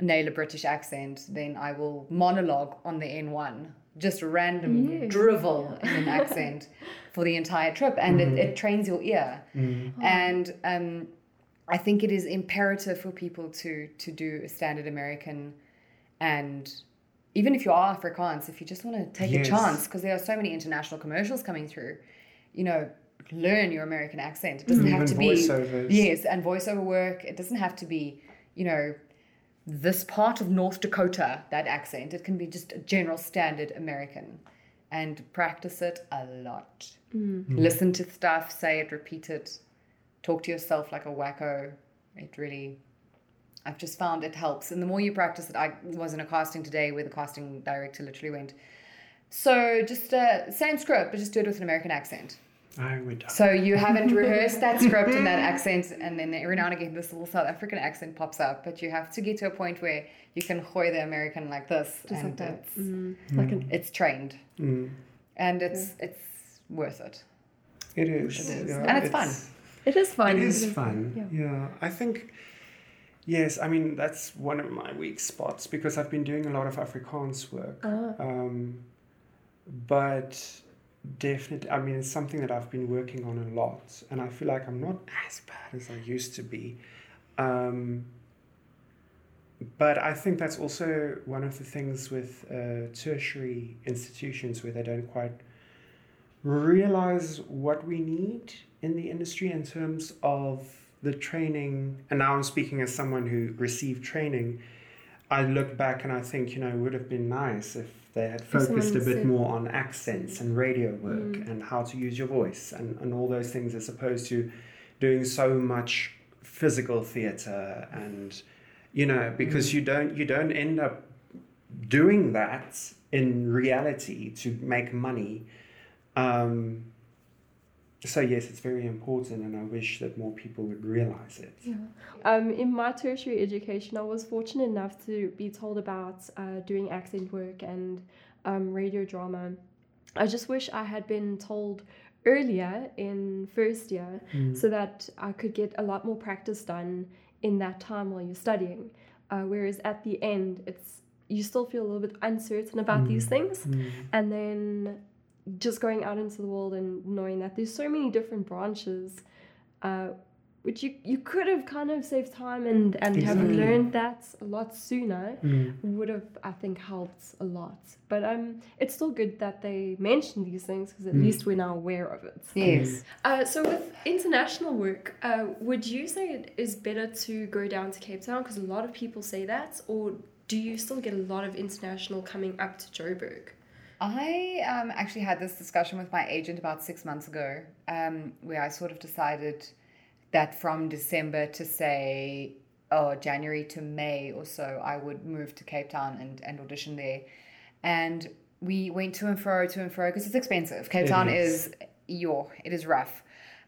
nail a British accent then I will monologue on the N1 just random Yes. drivel in an accent for the entire trip and Mm-hmm. it, it trains your ear Mm. and um, I think it is imperative for people to to do a standard American, and even if you are Afrikaans, if you just want to take Yes. a chance, because there are so many international commercials coming through, you know, learn your American accent. It doesn't have Even to be voiceovers. yes, and voiceover work. It doesn't have to be, you know. This part of North Dakota, that accent, it can be just a general standard American and practice it a lot. Listen to stuff, say it, repeat it, talk to yourself like a wacko. It really, I've just found it helps. And the more you practice it, I was in a casting today where the casting director literally went, so just uh, same script, but just do it with an American accent. I would. So you haven't rehearsed that script and that accent, and then every now and again this little South African accent pops up. But you have to get to a point where you can hoy the American like this, Just and like it's Mm, like an it's trained, Mm. and it's it's worth it. It is. It is. yeah, And it's fun. It is fun. It is fun. Yeah. Yeah. I think. Yes, I mean that's one of my weak spots because I've been doing a lot of Afrikaans work. Ah. Um, but definitely, I mean, it's something that I've been working on a lot, and I feel like I'm not as bad as I used to be. Um, but I think that's also one of the things with uh, tertiary institutions where they don't quite realize what we need in the industry in terms of the training. And now I'm speaking as someone who received training. I look back and I think, you know, it would have been nice if they had focused a bit more on accents and radio work Mm. and how to use your voice and, and all those things as opposed to doing so much physical theater and you know because you don't you don't end up doing that in reality to make money um, so yes it's very important and i wish that more people would realize it Yeah. Um, in my tertiary education, I was fortunate enough to be told about uh, doing accent work and um, radio drama. I just wish I had been told earlier in first year so that I could get a lot more practice done in that time while you're studying. Uh, whereas at the end, it's you still feel a little bit uncertain about these things, and then just going out into the world and knowing that there's so many different branches. Uh, which you, you could have kind of saved time and, and have learned that a lot sooner Mm. would have I think helped a lot. But um, it's still good that they mention these things because at Mm. least we're now aware of it. Yes. Uh, so with international work, uh, would you say it is better to go down to Cape Town because a lot of people say that, or do you still get a lot of international coming up to Joburg? I um, actually had this discussion with my agent about six months ago, um, where I sort of decided that from December to say, oh, January to May or so, I would move to Cape Town and, and audition there. and we went to and fro, to and fro because it's expensive. Cape It Town is. is, your, it is rough.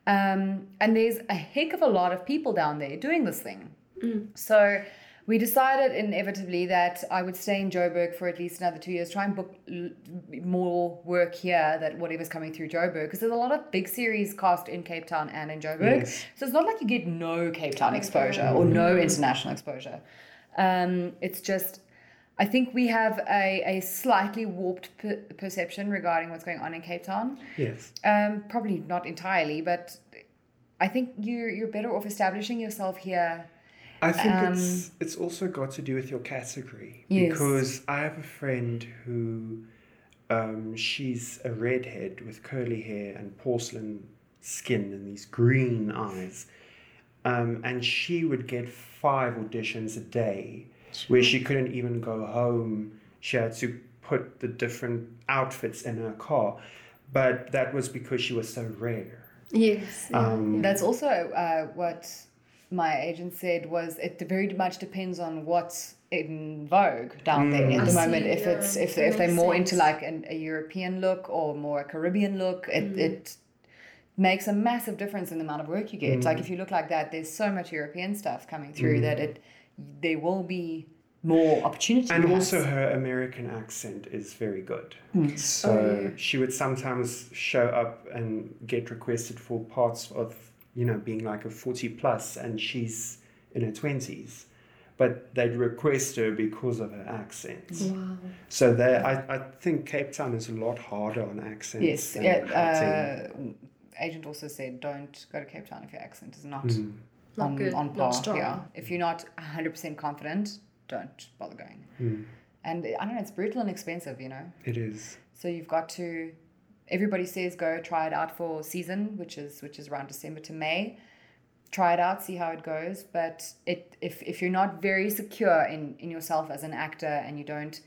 Um, and there's a heck of a lot of people down there doing this thing. So we decided inevitably that I would stay in Joburg for at least another two years, try and book l- more work here that whatever's coming through Joburg, because there's a lot of big series cast in Cape Town and in Joburg. Yes. So it's not like you get no Cape Town exposure or no international exposure. Um, it's just, I think we have a, a slightly warped per- perception regarding what's going on in Cape Town. Yes. Um, probably not entirely, but I think you're you're better off establishing yourself here. I think Um, it's it's also got to do with your category Yes. because I have a friend who um, she's a redhead with curly hair and porcelain skin and these green eyes, um, and she would get five auditions a day where she couldn't even go home. She had to put the different outfits in her car, but that was because she was so rare. Yes. Um, That's also uh, what my agent said was it very much depends on what's in vogue down there Mm. at the I moment. see, if it's if if they're more sense. into like an, a European look or more a Caribbean look, it Mm. it makes a massive difference in the amount of work you get. Mm. Like if you look like that, there's so much European stuff coming through Mm. that it there will be more opportunity. And perhaps. also, her American accent is very good. So Oh, yeah. she would sometimes show up and get requested for parts of, you know, being like a 40 plus and she's in her 20s. But they'd request her because of her accent. Wow. So there, I, I think Cape Town is a lot harder on accents. Yes, than yeah, uh, agent also said don't go to Cape Town if your accent is not Mm. Not on, good, on not par. strong. yeah, if you're not 100% confident, don't bother going. Mm. And I don't know, it's brutal and expensive, you know. It is. So you've got to. Everybody says go try it out for season, which is which is around December to May. Try it out, see how it goes. But it if if you're not very secure in in yourself as an actor and you don't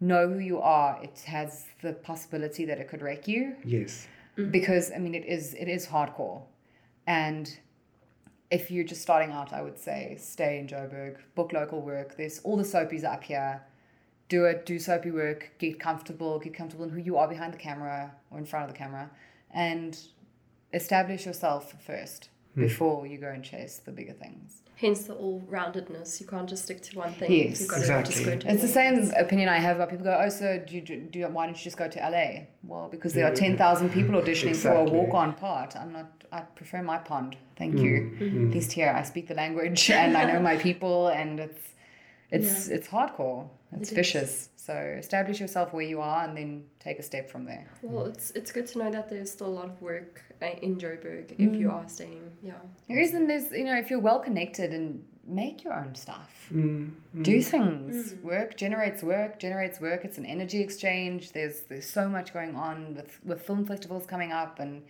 know who you are, it has the possibility that it could wreck you Yes. Mm-hmm. because I mean it is it is hardcore, and if you're just starting out, I would say stay in Joburg, book local work. There's all the soapies up here. Do it, do soapy work, get comfortable, get comfortable in who you are behind the camera or in front of the camera, and establish yourself first before you go and chase the bigger things. Hence the all-roundedness. You can't just stick to one thing. Yes, You've got exactly. to just go into It's the all same opinion I have about people go, oh, so do you, do you, why don't you just go to LA? Well, because there are Yeah. 10,000 people auditioning for a walk-on part. I'm not, I prefer my pond. Thank you. Mm. At least here I speak the language and I know my people and it's, it's, it's hardcore. It's It is. vicious. So establish yourself where you are and then take a step from there. Well, it's it's good to know that there's still a lot of work uh, in Joburg if you are staying. Yeah. There is, and there's, you know, if you're well connected and make your own stuff. Mm. do things work generates work generates work it's an energy exchange there's there's so much going on with with film festivals coming up and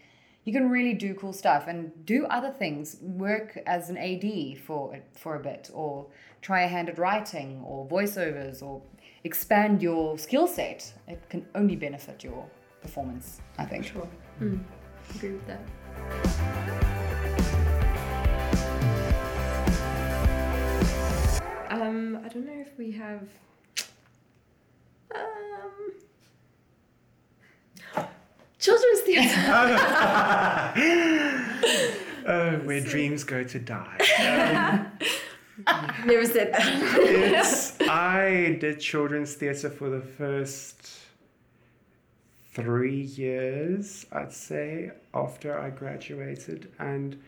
you can really do cool stuff and do other things work as an ad for for a bit or try a hand at writing or voiceovers or expand your skill set it can only benefit your performance i think Sure. Mm. Agree with that. Um, I don't know if we have. Um, children's theatre. Uh, where dreams go to die. Never said that. it's I did children's theatre for the first three years, I'd say, after I graduated. And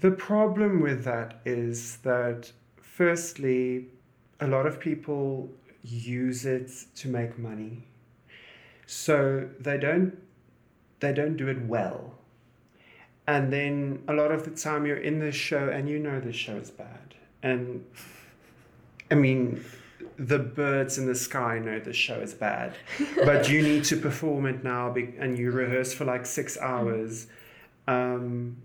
the problem with that is that, firstly, a lot of people use it to make money. So they don't they don't do it well. And then a lot of the time you're in the show and you know the show is bad. And I mean, the birds in the sky know the show is bad, but you need to perform it now be- and you rehearse for like six hours. Um,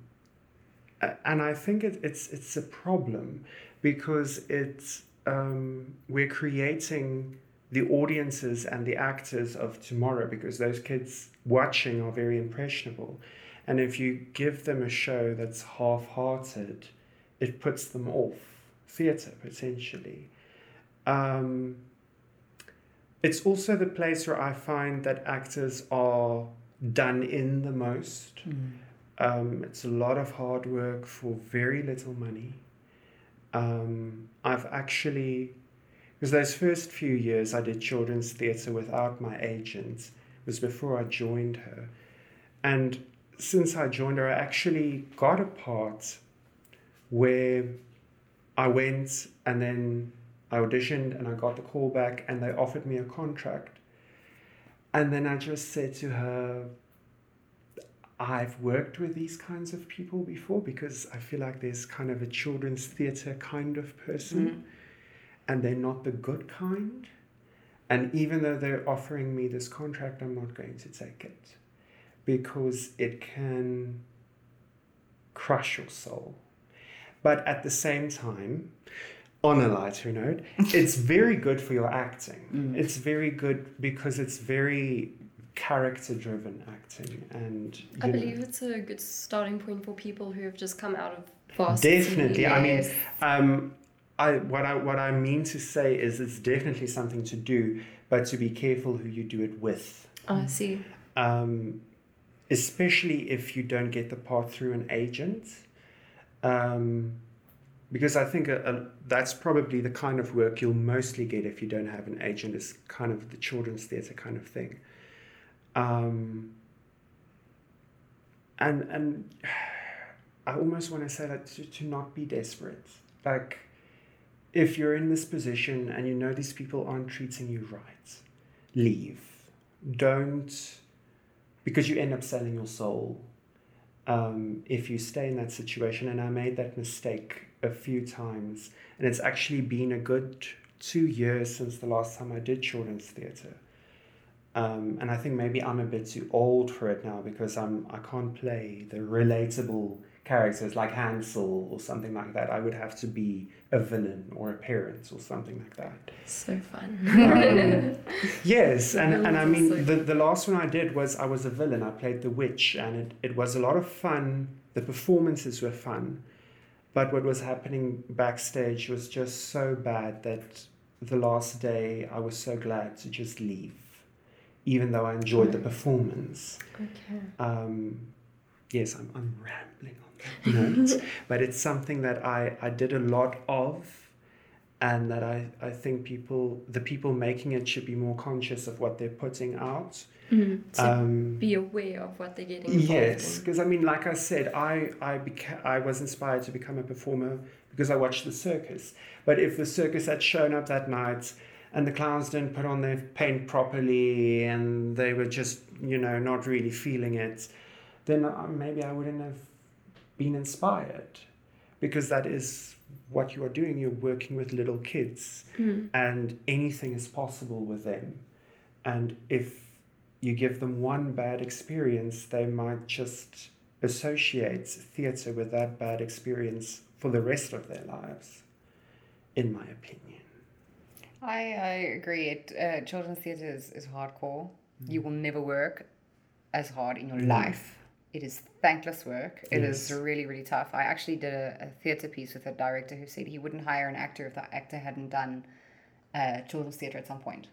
and I think it, it's, it's a problem because it's, um, we're creating the audiences and the actors of tomorrow because those kids watching are very impressionable. And if you give them a show that's half hearted, it puts them off theatre potentially. Um, it's also the place where I find that actors are done in the most. Um, it's a lot of hard work for very little money. Um, I've actually, because those first few years I did children's theatre without my agent, it was before I joined her. And since I joined her, I actually got a part where I went and then I auditioned and I got the call back and they offered me a contract. And then I just said to her, I've worked with these kinds of people before because I feel like there's kind of a children's theatre kind of person mm-hmm. And they're not the good kind. And even though they're offering me this contract, I'm not going to take it because it can crush your soul. But at the same time, on a lighter note, it's very good for your acting. It's very good because it's very character driven acting and I you know- believe it's a good starting point for people who have just come out of varsity. Definitely. I mean, um, I what I what I mean to say is it's definitely something to do, but to be careful who you do it with. Oh, I see. Um, especially if you don't get the part through an agent. Um, because I think a, a, that's probably the kind of work you'll mostly get if you don't have an agent, is kind of the children's theatre kind of thing. Um, and and I almost want to say that to, to not be desperate. Like, if you're in this position and you know these people aren't treating you right, leave. Don't, because you end up selling your soul um, if you stay in that situation. And I made that mistake a few times. And it's actually been a good two years since the last time I did children's theatre. Um, and I think maybe I'm a bit too old for it now because I'm I can't play the relatable characters like Hansel or something like that. I would have to be a villain or a parent or something like that. So fun. Um, yes, and, and I mean so the, the last one I did was I was a villain. I played the witch, and it, it was a lot of fun. The performances were fun, but what was happening backstage was just so bad that the last day I was so glad to just leave, even though I enjoyed the performance. okay. Um, yes, I'm, I'm rambling note, but it's something that I, I did a lot of, and that I, I think people, the people making it, should be more conscious of what they're putting out. Mm, to Um, be aware of what they're getting yes, because I mean, like I said, I I beca- I was inspired to become a performer because I watched the circus. But if the circus had shown up that night and the clowns didn't put on their paint properly and they were just you know not really feeling it, then uh, maybe I wouldn't have been inspired because that is what you are doing. You're working with little kids Mm. and anything is possible with them. And if you give them one bad experience, they might just associate theatre with that bad experience for the rest of their lives, in my opinion. I, I agree. It uh, children's theatre is, is hardcore. You will never work as hard in your No. life. It is thankless work. It is Yes. really really tough. I actually did a, a theatre piece with a director who said he wouldn't hire an actor if the actor hadn't done uh, children's theatre at some point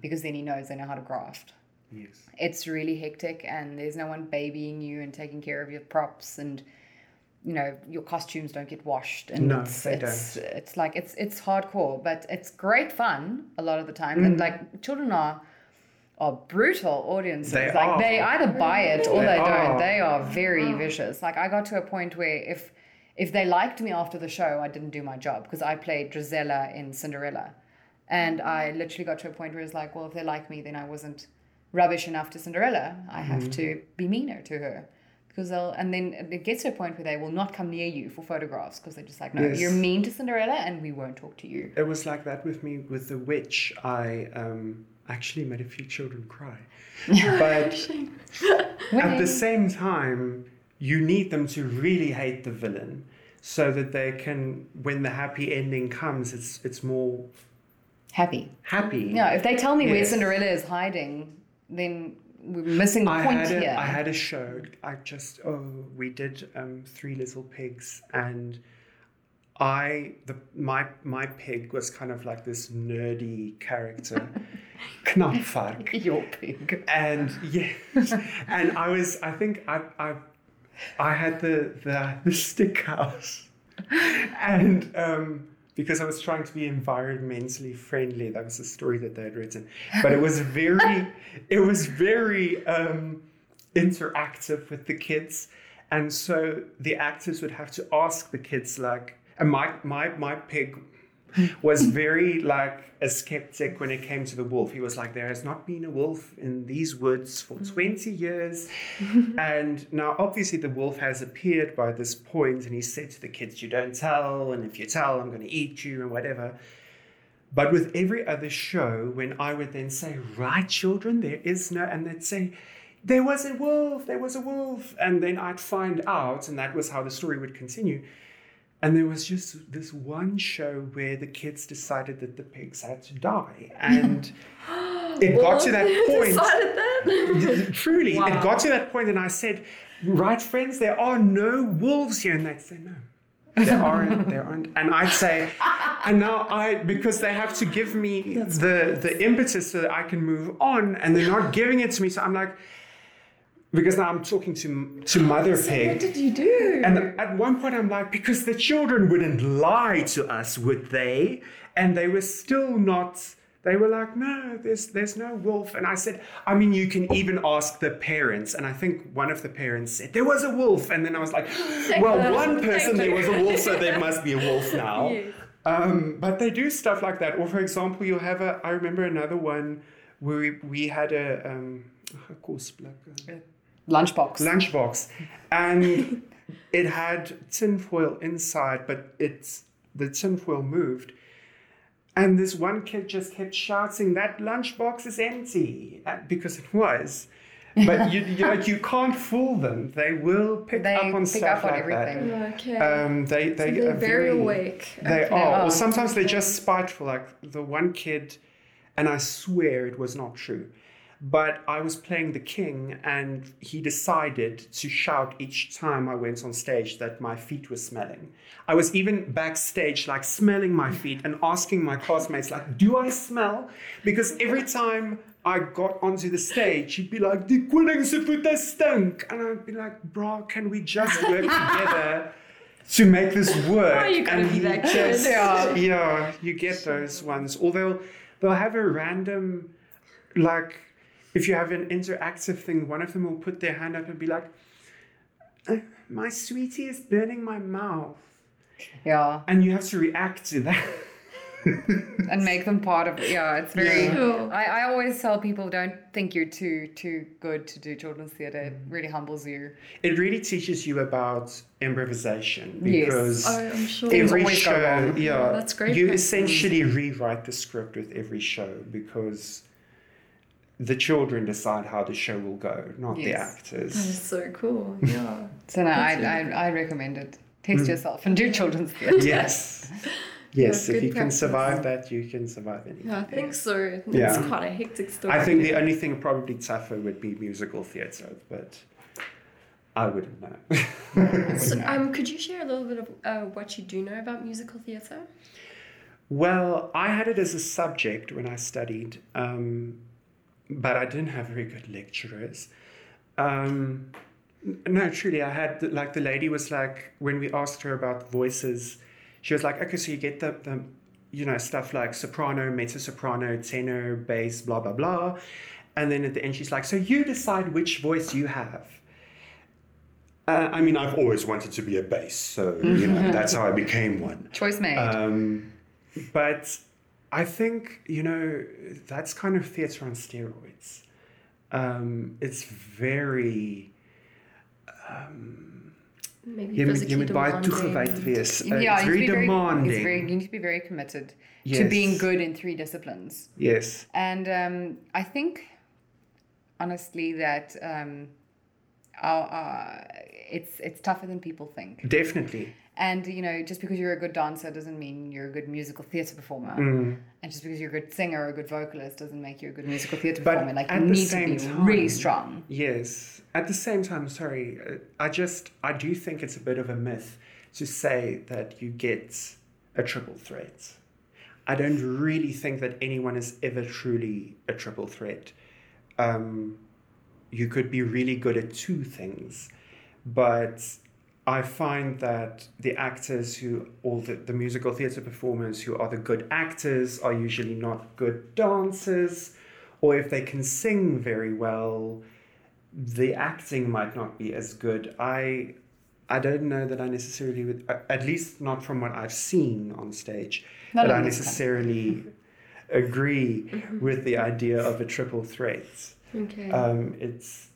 because then he knows they know how to graft. Yes. It's really hectic and there's no one babying you and taking care of your props and you know your costumes don't get washed and No, it's, they it's, it's like it's it's hardcore but it's great fun a lot of the time and like children are are brutal audiences. They like are. they either buy it or They they, don't. they are very vicious. Like i got to a point where if if they liked me after the show i didn't do my job because i played drizella in cinderella. And i literally got to a point where it's like well if they like me then i wasn't rubbish enough to cinderella. I have Mm-hmm. to be meaner to her. Because they'll and then it gets to a point where they will not come near you for photographs because they're just like no Yes. you're mean to cinderella and we won't talk to you. It was like that with me with the witch. I um, actually made a few children cry, but at the same time, you need them to really hate the villain, so that they can, when the happy ending comes, it's it's more happy happy. no if they tell me where cinderella is hiding then we're missing the I point had, here I had a show. I just oh, we did um, Three Little Pigs, and I the my my pig was kind of like this nerdy character, Knapfark, Your pig. and yes, and I was I think I I I had the the, the stick house, and um, because I was trying to be environmentally friendly, that was the story that they had written, but it was very it was very um, interactive with the kids, and so the actors would have to ask the kids like, and my my my pig was very like a skeptic when it came to the wolf. He was like, there has not been a wolf in these woods for mm-hmm. 20 years. and now obviously the wolf has appeared by this point and he said to the kids, you don't tell, and if you tell, I'm going to eat you and whatever. But with every other show, when I would then say, right, children, there is no, and they'd say, there was a wolf, there was a wolf. And then I'd find out, and that was how the story would continue. And there was just this one show where the kids decided that the pigs had to die. And it got to that point. That? Truly, it got to that point, and I said, Right, friends, there are no wolves here. And they'd say, No. There aren't, there aren't. And I'd say, and now I, because they have to give me the, the impetus so that I can move on, and they're not giving it to me. So I'm like, because now I'm talking to to Mother So Pig. what did you do? And at one point, I'm like, because the children wouldn't lie to us, would they? And they were still not. They were like, no, there's there's no wolf. And I said, I mean, you can even ask the parents. And I think one of the parents said there was a wolf. And then I was like, well, one person there was a wolf, so there must be a wolf now. Yes. Um, but they do stuff like that. Or for example, you'll have a. I remember another one where we, we had a um, a kosplek, uh, Lunchbox. lunchbox, and it had tinfoil inside, but it's the tinfoil moved. And this one kid just kept shouting, "That lunchbox is empty," uh, because it was. But you, you like you can't fool them. They will pick They up on pick stuff up on like everything. Okay. that. Um, they So they they're are very awake. They Okay. are, Oh. or sometimes they're just spiteful. Like the one kid, and I swear it was not true. But I was playing the king, and he decided to shout each time I went on stage that my feet were smelling. I was even backstage, like smelling my feet and asking my classmates, like, "Do I smell?" Because every time I got onto the stage, he'd be like, "Die koning se voete stink," and I'd be like, "Bro, can we just work together?" To make this work, Why you gotta and be that just, Yeah. yeah, you get those ones. Although they'll have a random, like, if you have an interactive thing, one of them will put their hand up and be like, "Uh, "My sweetie is burning my mouth," Yeah. and you have to react to that. and make them part of it. Yeah, it's very. Yeah. I, I always tell people don't think you're too too good to do children's theatre. It really humbles you. It really teaches you about improvisation Yes. because Oh, I'm sure. Every show, wrong. yeah, That's great You essentially rewrite the script with every show because the children decide how the show will go, not the actors. That is so cool. Yeah. So no, I, really I I recommend it. Test yourself and do children's theatre. Yes. Yes, if good you can survive that, you can survive anything. Yeah, I think so. It's Yeah. quite a hectic story. I think the only thing probably tougher would be musical theatre, but I wouldn't know. So, um, could you share a little bit of uh, what you do know about musical theatre? well, I had it as a subject when I studied, um, but I didn't have very good lecturers. Um, no, truly, I had, like, the lady was like, when we asked her about voices, she was like, okay, so you get the, the you know, stuff like soprano, mezzo soprano, tenor, bass, blah, blah, blah. And then at the end, she's like, so you decide which voice you have. Uh, I mean, I've always wanted to be a bass, so, you know, that's how I became one. Choice made. Um, but I think, you know, that's kind of theatre on steroids. Um, it's very. Maybe Jy moet, physically jy moet baie demanding. toegewy wees. Uh, yeah, it's you very need to be demanding. It's very, you need to be very committed to being good in three disciplines. Yes. And um, I think, honestly, that um, our, uh, it's it's tougher than people think. Definitely. And you know, just because you're a good dancer doesn't mean you're a good musical theatre performer. Mm. And just because you're a good singer or a good vocalist doesn't make you a good musical theatre performer. Like at you the need to same be time- really strong. Yes. At the same time, sorry, uh, I just I do think it's a bit of a myth to say that you get a triple threat. I don't really think that anyone is ever truly a triple threat. Um, you could be really good at two things, but I find that the actors who, all the, the musical theatre performers who are the good actors, are usually not good dancers, or if they can sing very well, the acting might not be as good. I I don't know that I necessarily would, at least not from what I've seen on stage, Not that I necessarily agree with the idea of a triple threat. Okay. Um, it's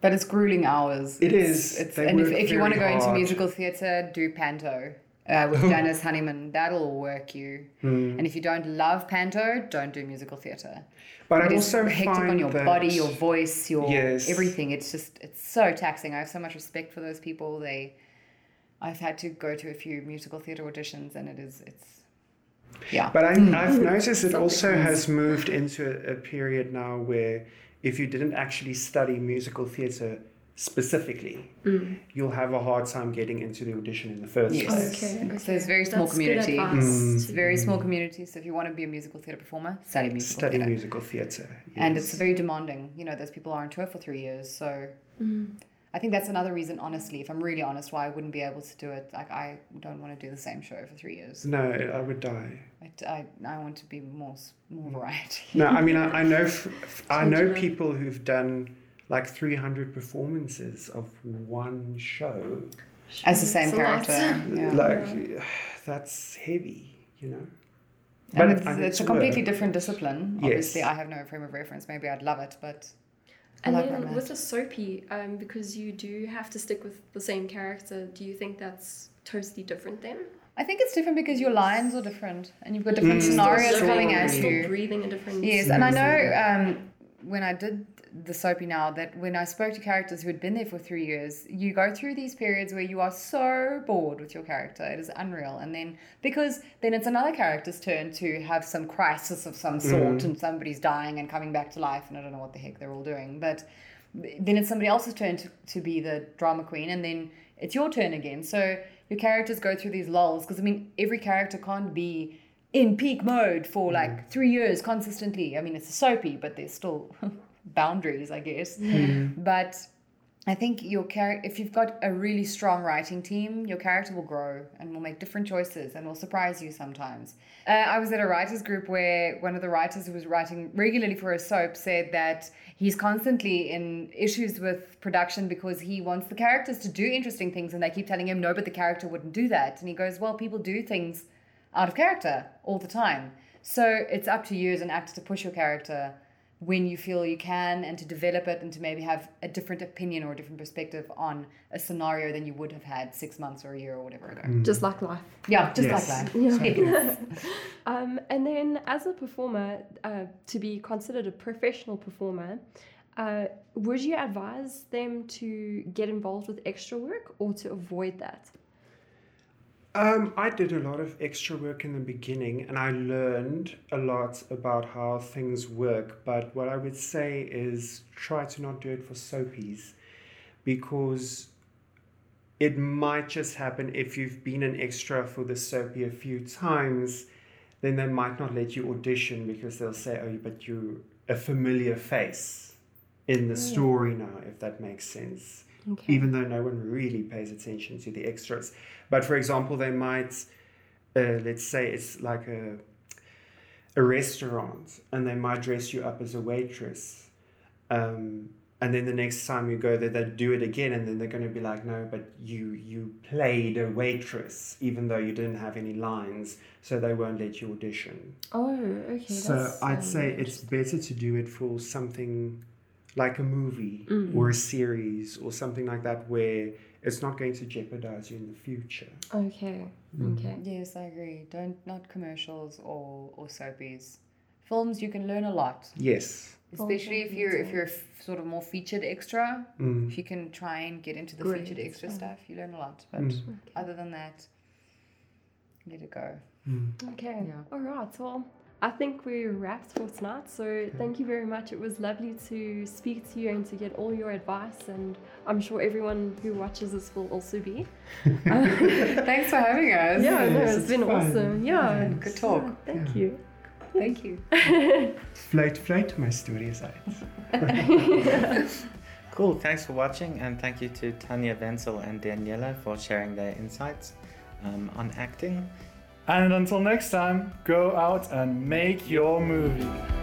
But it's grueling hours. It It's- is. It's, and if, if you want to go very into musical theatre, do Panto uh, with Janice Honeyman. That'll work you. Hmm. And if you don't love Panto, don't do musical theatre. but I It is also hectic find on your that, body, your voice, your Yes. everything. It's just it's so taxing. I have so much respect for those people. They, I've had to go to a few musical theatre auditions, and it is it's, yeah. But I, I've noticed it also has moved into a, a period now where if you didn't actually study musical theatre specifically, mm. you'll have a hard time getting into the audition in the first Yes. place. okay. So it's very small That's community. advice Mm. It's a very small mm. community. So if you want to be a musical theatre performer, study musical Study theatre. musical theatre. and it's very demanding. You know, those people are on tour for three years, so mm. I think that's another reason. Honestly, if I'm really honest, why I wouldn't be able to do it. Like I don't want to do the same show for three years. No, I would die. I, I, I want to be more s- more variety. No, I mean, I, I know, f- f- I know Change it up. people who've done like 300 performances of one show. As the same It's character. Yeah. Like, that's heavy, you know? and it- it's, and it's a work. completely different discipline. Yes. Obviously, I have no frame of reference. Maybe I'd love it, but I And like then romance. with a soapy, um, because you do have to stick with the same character, do you think that's totally different then? I think it's different because your lines are different and you've got different Mm. scenarios coming living, at still you. breathing a different. Yes, and I know um, when I did the soapy now that when I spoke to characters who had been there for three years, you go through these periods where you are so bored with your character. It is unreal. And then, because then it's another character's turn to have some crisis of some mm-hmm. sort and somebody's dying and coming back to life, and I don't know what the heck they're all doing. But then it's somebody else's turn to, to be the drama queen, and then it's your turn again. So your characters go through these lulls because I mean, every character can't be in peak mode for mm-hmm. like three years consistently. I mean, it's a soapy, but there's still boundaries, I guess. But I think your character, if you've got a really strong writing team, your character will grow and will make different choices and will surprise you sometimes. Uh, I was at a writers group where one of the writers who was writing regularly for a soap said that he's constantly in issues with production because he wants the characters to do interesting things and they keep telling him no, but the character wouldn't do that. And he goes, well, people do things out of character all the time. So it's up to you as an actor to push your character when you feel you can and to develop it and to maybe have a different opinion or a different perspective on a scenario than you would have had six months or a year or whatever ago. just like life. Yeah, just Yes. like that. Yeah. um, and then, as a performer, uh, to be considered a professional performer, uh, would you advise them to get involved with extra work or to avoid that? Um, I did a lot of extra work in the beginning and I learned a lot about how things work. But what I would say is try to not do it for soapies because it might just happen if you've been an extra for the soapy a few times, then they might not let you audition because they'll say, oh, but you're a familiar face in the story now, if that makes sense Okay. even though no one really pays attention to the extras. But for example, they might, uh, let's say it's like a, a restaurant, and they might dress you up as a waitress. Um, and then the next time you go there, they do it again, and then they're going to be like, "No, but you you played a waitress, even though you didn't have any lines, so they won't let you audition." Oh, okay. So I'd um, say it's better to do it for something like a movie Mm. or a series or something like that where it's not going to jeopardize you in the future. Okay. Mm. Okay. Yes, I agree. Don't not commercials or or soapies. Films you can learn a lot, Yes. especially if you're if you're a f- sort of more featured extra. Mm. If you can try and get into the Great, featured extra yeah. stuff, you learn a lot. But Mm. other than that, let it go. Mm. Okay. Yeah. All right. Well, I think we're wrapped for tonight. So thank you very much. It was lovely to speak to you and to get all your advice. And I'm sure everyone who watches this will also be. Thanks for having us. Yeah, no, it's it's been fun. awesome. Yeah, Yeah, good talk. yeah, thank Yeah. you. Thank you. Float, float, my story side. Cool. Thanks for watching, and thank you to Tanya Wenzel and Daniela for sharing their insights um, on acting. And until next time, go out and make your movie.